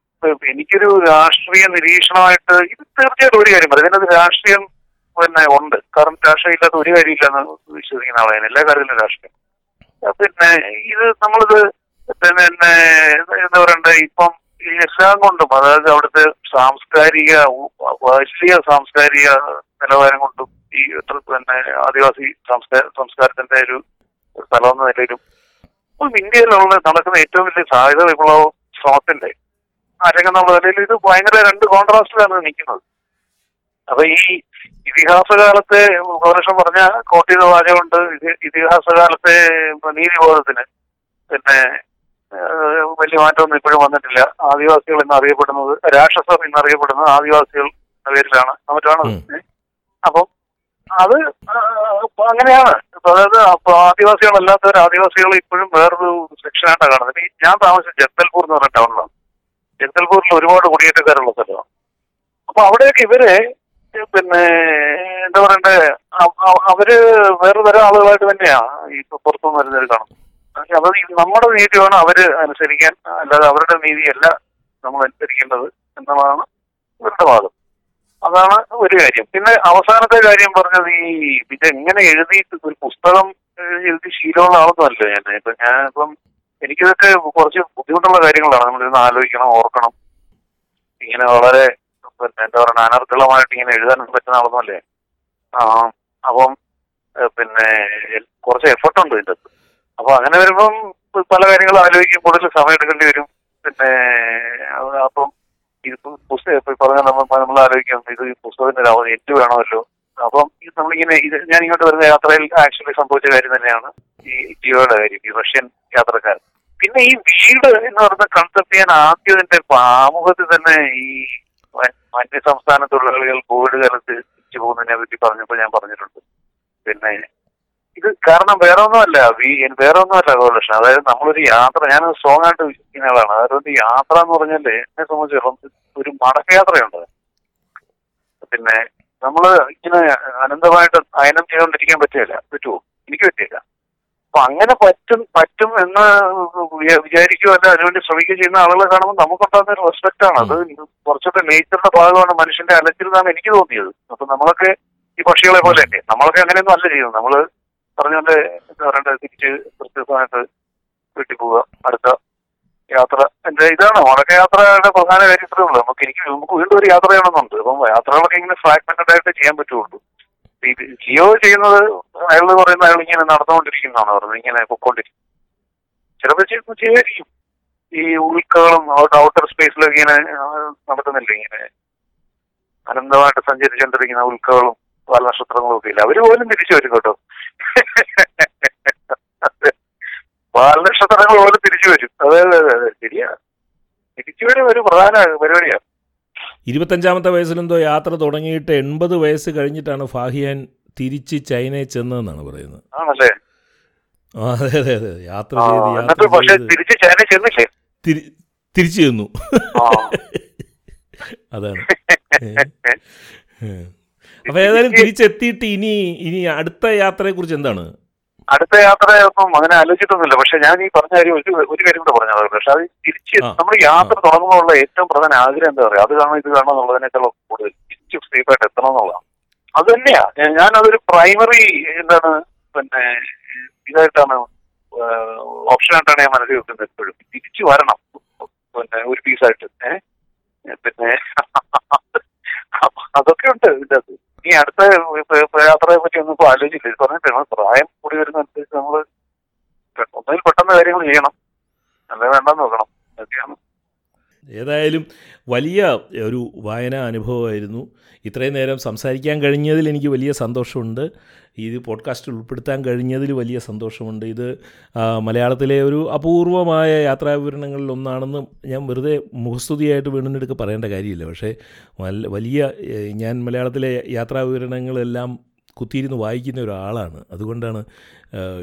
എനിക്കൊരു രാഷ്ട്രീയ നിരീക്ഷണമായിട്ട് ഇത് തീർച്ചയായിട്ടും ഒരു കാര്യം പറയും. ഇതിനകത്ത് രാഷ്ട്രീയം പിന്നെ ഉണ്ട്. കാരണം രാഷ്ട്രീയം ഇല്ലാത്ത ഒരു കാര്യമില്ലെന്ന് വിശ്വസിക്കുന്ന ആളാണ്. എല്ലാ കാര്യത്തിലും രാഷ്ട്രീയം. പിന്നെ ഇത് നമ്മളിത് പിന്നെ എന്താ പറയണ്ടേ? ഇപ്പം എല്ലാം കൊണ്ടും അതായത് അവിടുത്തെ സാംസ്കാരിക വലിയ സാംസ്കാരിക നിലവാരം കൊണ്ടും ഈ പിന്നെ ആദിവാസി സംസ്കാര സംസ്കാരത്തിന്റെ ഒരു സ്ഥലം എന്ന നിലയിലും ഇന്ത്യയിലുള്ള നടക്കുന്ന ഏറ്റവും വലിയ സായുധ വിപ്ലവ ശ്രമത്തിന്റെ അരങ്ങ് എന്നുള്ള നിലയിൽ ഇത് ഭയങ്കര രണ്ട് കോൺട്രാസ്റ്റിലാണ് നിൽക്കുന്നത്. അപ്പൊ ഈ ഇതിഹാസകാലത്തെ ഗോലക്ഷം പറഞ്ഞ കോട്ട് ചെയ്ത വാചകമുണ്ട് ഇത് ഇതിഹാസകാലത്തെ നീതിബോധത്തിന് പിന്നെ വലിയ മാറ്റമൊന്നും ഇപ്പോഴും വന്നിട്ടില്ല. ആദിവാസികൾ എന്ന് അറിയപ്പെടുന്നത് രാക്ഷസർ എന്ന് അറിയപ്പെടുന്നത് ആദിവാസികൾ എന്ന പേരിലാണ് മറ്റാണ്. അപ്പം അത് അങ്ങനെയാണ്. അതായത് അപ്പൊ ആദിവാസികളല്ലാത്തവർ ആദിവാസികൾ ഇപ്പോഴും വേറൊരു സെക്ഷനായിട്ടാണ് കാണുന്നത്. ഞാൻ താമസിച്ച ജഗ്ദൽപൂർ എന്ന് പറഞ്ഞ ടൗണിലാണ്. ജഗ്ദൽപൂരിൽ ഒരുപാട് കുടിയേറ്റക്കാരുള്ള സ്ഥലമാണ്. അപ്പൊ അവിടെയൊക്കെ ഇവർ പിന്നെ എന്താ പറയണ്ടേ അവർ വേറെ വേറെ ആളുകളായിട്ട് തന്നെയാ ഈ പുറത്തുനിന്ന് വരുന്നവർ കാണുന്നത്. പക്ഷെ അത് നമ്മുടെ നീതി വേണം അവർ അനുസരിക്കാൻ അല്ലാതെ അവരുടെ നീതിയല്ല നമ്മൾ അനുസരിക്കേണ്ടത് എന്നുള്ളതാണ് ഇവരുടെ വാദം. അതാണ് ഒരു കാര്യം. പിന്നെ അവസാനത്തെ കാര്യം പറഞ്ഞത് ഈ ഇത് എങ്ങനെ എഴുതിയിട്ട് ഒരു പുസ്തകം എഴുതി ശീലമുള്ള ആളൊന്നും അല്ല ഞാൻ. ഇപ്പൊ ഞാൻ ഇപ്പം എനിക്കിതൊക്കെ കുറച്ച് ബുദ്ധിമുട്ടുള്ള കാര്യങ്ങളാണ്. നമ്മളിരുന്ന് ആലോചിക്കണം ഓർക്കണം. ഇങ്ങനെ വളരെ പിന്നെ എന്താ പറയുക അനർഗളമായിട്ട് ഇങ്ങനെ എഴുതാൻ പറ്റുന്ന ആളൊന്നും അല്ലേ ആ അപ്പം പിന്നെ കുറച്ച് എഫർട്ട് ഉണ്ട് അകത്ത്. അപ്പൊ അങ്ങനെ വരുമ്പം പല കാര്യങ്ങളും ആലോചിക്കും കൂടുതൽ സമയം എടുക്കേണ്ടി വരും. പിന്നെ അപ്പം ഇത് പുസ്തകം പറഞ്ഞ നമ്മൾ നമ്മൾ ആലോചിക്കാം ഇത് പുസ്തകത്തിന്റെ ഒരു എറ്റ് വേണമല്ലോ. അപ്പം നമ്മളിങ്ങനെ ഇത് ഞാൻ ഇങ്ങോട്ട് വരുന്ന യാത്രയിൽ ആക്ച്വലി സംഭവിച്ച കാര്യം തന്നെയാണ് ഈ ജിയോയുടെ കാര്യം ഈ റഷ്യൻ യാത്രക്കാരൻ. പിന്നെ ഈ വീട് എന്ന് പറയുന്ന കൺസെപ്റ്റ് ഞാൻ ആദ്യം എന്റെ ആമുഖത്തിൽ തന്നെ ഈ മറ്റു സംസ്ഥാന തൊഴിലാളികൾ കോവിഡ് കാലത്ത് തിരിച്ചു പോകുന്നതിനെ പറ്റി പറഞ്ഞപ്പോൾ ഞാൻ പറഞ്ഞിട്ടുണ്ട്. പിന്നെ ഇത് കാരണം വേറെ ഒന്നുമല്ല വേറെ ഒന്നുമല്ല ഗോലക്ഷൻ അതായത് നമ്മളൊരു യാത്ര ഞാൻ സ്ട്രോങ് ആയിട്ട് വിശ്വസിക്കുന്ന ആളാണ്. അതായത് യാത്ര എന്ന് പറഞ്ഞാൽ എന്നെ സംബന്ധിച്ചിടത്തോളം ഒരു മടക്കയാത്രയുണ്ട്. പിന്നെ നമ്മൾ ഇങ്ങനെ അനന്തമായിട്ട് അയനം ചെയ്തുകൊണ്ടിരിക്കാൻ പറ്റില്ല പറ്റുമോ എനിക്ക് പറ്റില്ല അപ്പൊ അങ്ങനെ പറ്റും പറ്റും എന്ന് വിചാ- വിചാരിക്കുകയല്ല അതിനുവേണ്ടി ശ്രമിക്കുകയും ചെയ്യുന്ന ആളുകളെ കാണുമ്പോൾ നമുക്കുണ്ടാകുന്ന ഒരു റെസ്പെക്ട് ആണ്. അത് കുറച്ചൊക്കെ നേച്ചറിന്റെ ഭാഗമാണ് മനുഷ്യന്റെ അലച്ചിൽ എന്നാണ് എനിക്ക് തോന്നിയത്. അപ്പൊ നമ്മളൊക്കെ ഈ പക്ഷികളെ പോലെ തന്നെ നമ്മളൊക്കെ അങ്ങനെയൊന്നും അല്ല ചെയ്യുന്നത്. നമ്മൾ പറഞ്ഞുകൊണ്ട് എന്താ പറയണ്ടത് തിരിച്ച് കൃത്യസമായിട്ട് വീട്ടിൽ പോവുക അടുത്ത യാത്ര. എന്റെ ഇതാണ് മടക്കയാത്രയുടെ പ്രധാന കാര്യത്തിലുള്ളത് നമുക്ക് എനിക്ക് നമുക്ക് വീണ്ടും ഒരു യാത്ര ചെയ്യണമെന്നുണ്ട് അപ്പം യാത്രകളൊക്കെ ഇങ്ങനെ ഫ്രാഗ്മെന്റഡ് ആയിട്ട് ചെയ്യാൻ പറ്റുള്ളൂ. ജിയോ ചെയ്യുന്നത് അയാൾ പറയുന്ന അയാൾ ഇങ്ങനെ നടന്നുകൊണ്ടിരിക്കുന്നതാണ് പറയുന്നത് ഇങ്ങനെ പൊക്കോണ്ടിരിക്കും ചിലപ്പോൾ ചെയ്യുമ്പോൾ ചെയ്യുമായിരിക്കും ഈ ഉൾക്കകളും ഔട്ടർ സ്പേസിലൊക്കെ ഇങ്ങനെ നടത്തുന്നില്ല നടക്കുന്നില്ല ഇങ്ങനെ? അനന്തമായിട്ട് സഞ്ചരിച്ചുകൊണ്ടിരിക്കുന്ന ഉൽക്കകളും വാൽനക്ഷത്രങ്ങളും ഒക്കെ ഇല്ല അവർ പോലും തിരിച്ചു വരും കേട്ടോ. വാൽനക്ഷത്രങ്ങൾ പോലും തിരിച്ചു വരും. അതെ അതെ അതെ ശരിയാ. തിരിച്ചു വരും ഒരു പ്രധാന പരിപാടിയാണ് ഇരുപത്തഞ്ചാമത്തെ വയസ്സിലെന്തോ യാത്ര തുടങ്ങിയിട്ട് എൺപത് വയസ്സ് കഴിഞ്ഞിട്ടാണ് ഫാഹിയാൻ തിരിച്ച് ചൈനയിൽ ചെന്നതെന്നാണ് പറയുന്നത്. ആ, അതെ അതെ അതെ. യാത്ര ചെയ്ത് തിരിച്ച് ചെന്നു. അതാണ്. അപ്പൊ ഏതായാലും തിരിച്ചെത്തിയിട്ട് ഇനി ഇനി അടുത്ത യാത്രയെ കുറിച്ച് എന്താണ്? അടുത്ത യാത്രയൊന്നും അങ്ങനെ ആലോചിച്ചിട്ടൊന്നുമില്ല. പക്ഷെ ഞാൻ ഈ പറഞ്ഞ കാര്യം ഒരു ഒരു കാര്യം കൂടെ പറഞ്ഞത് പക്ഷെ അത് തിരിച്ച്. നമ്മൾ യാത്ര തുടങ്ങുമ്പോഴുള്ള ഏറ്റവും പ്രധാന ആഗ്രഹം എന്താ പറയുക? അത് കാണണം ഇത് കാണണം എന്നുള്ളതിനേക്കാളും കൂടുതൽ തിരിച്ച് സേഫായിട്ട് എത്തണം എന്നുള്ളതാണ്. അത് തന്നെയാ. ഞാൻ- അതൊരു പ്രൈമറി എന്താണ് പിന്നെ ഇതായിട്ടാണ് ഓപ്ഷനായിട്ടാണ് ഞാൻ മനസ്സിൽ വെക്കുന്നത് എപ്പോഴും. തിരിച്ചു വരണം. പിന്നെ ഒരു പീസായിട്ട് ഏഹ് പിന്നെ അതൊക്കെ ഉണ്ട് ഇതിന്റെ അകത്ത് ഈ അടുത്ത യാത്രയെ പറ്റി ഒന്നും ഇപ്പൊ ആലോചിച്ചില്ല. ഇത് പറഞ്ഞിട്ടാണ് പ്രായം കൂടി വരുന്നതനുസരിച്ച് നമ്മൾ നമ്മൾ ഒന്നുകിൽ പെട്ടെന്ന് കാര്യങ്ങൾ ചെയ്യണം. അല്ലെ വേണ്ടെന്ന് നോക്കണം. അതൊക്കെയാണ്. ഏതായാലും വലിയ ഒരു വായനാ അനുഭവമായിരുന്നു. ഇത്രയും നേരം സംസാരിക്കാൻ കഴിഞ്ഞതിൽ എനിക്ക് വലിയ സന്തോഷമുണ്ട്. ഇത് പോഡ്കാസ്റ്റിൽ ഉൾപ്പെടുത്താൻ കഴിഞ്ഞതിൽ വലിയ സന്തോഷമുണ്ട്. ഇത് മലയാളത്തിലെ ഒരു അപൂർവമായ യാത്രാവിവരണങ്ങളിൽ ഒന്നാണെന്ന് ഞാൻ വെറുതെ മുഖസ്തുതിയായിട്ട് വീണ്ടും പറയേണ്ട കാര്യമില്ല. പക്ഷേ വലിയ ഞാൻ മലയാളത്തിലെ യാത്രാവിവരണങ്ങളെല്ലാം കുത്തിയിരുന്ന് വായിക്കുന്ന ഒരാളാണ്. അതുകൊണ്ടാണ്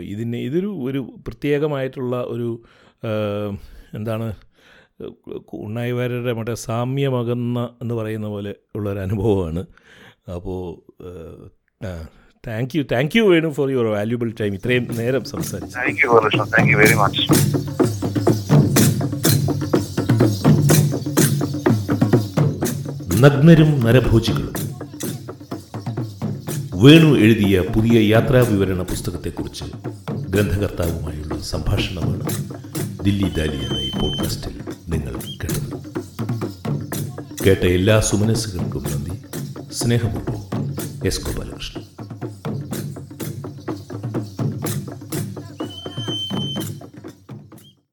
ഇതിന് ഇതൊരു ഒരു പ്രത്യേകമായിട്ടുള്ള ഒരു എന്താണ് ഉണ്ണായി വാര്യരുടെ മറ്റേ സാമ്യമകന്ന എന്ന് പറയുന്ന പോലെ ഉള്ളൊരു അനുഭവമാണ്. അപ്പോൾ thank you thank you Venu for your valuable time ഇത്രയും നേരം സംസാരിച്ചു thank you thank you very much നഗ്നരും നരഭോജികളും. വേണു എഴുതിയ പുതിയ യാത്രാ വിവരണ പുസ്തകത്തെക്കുറിച്ച് ഗ്രന്ഥകർത്താവുമായുള്ള സംഭാഷണമാണ് ദില്ലി ദാലി എന്ന ഈ പോഡ്കാസ്റ്റിൽ നിങ്ങൾ കേട്ടത് കേട്ട എല്ലാ സുമനസ്സുകൾക്കും നന്ദി. സ്നേഹപൂർവം എസ് ഗോപാലകൃഷ്ണൻ.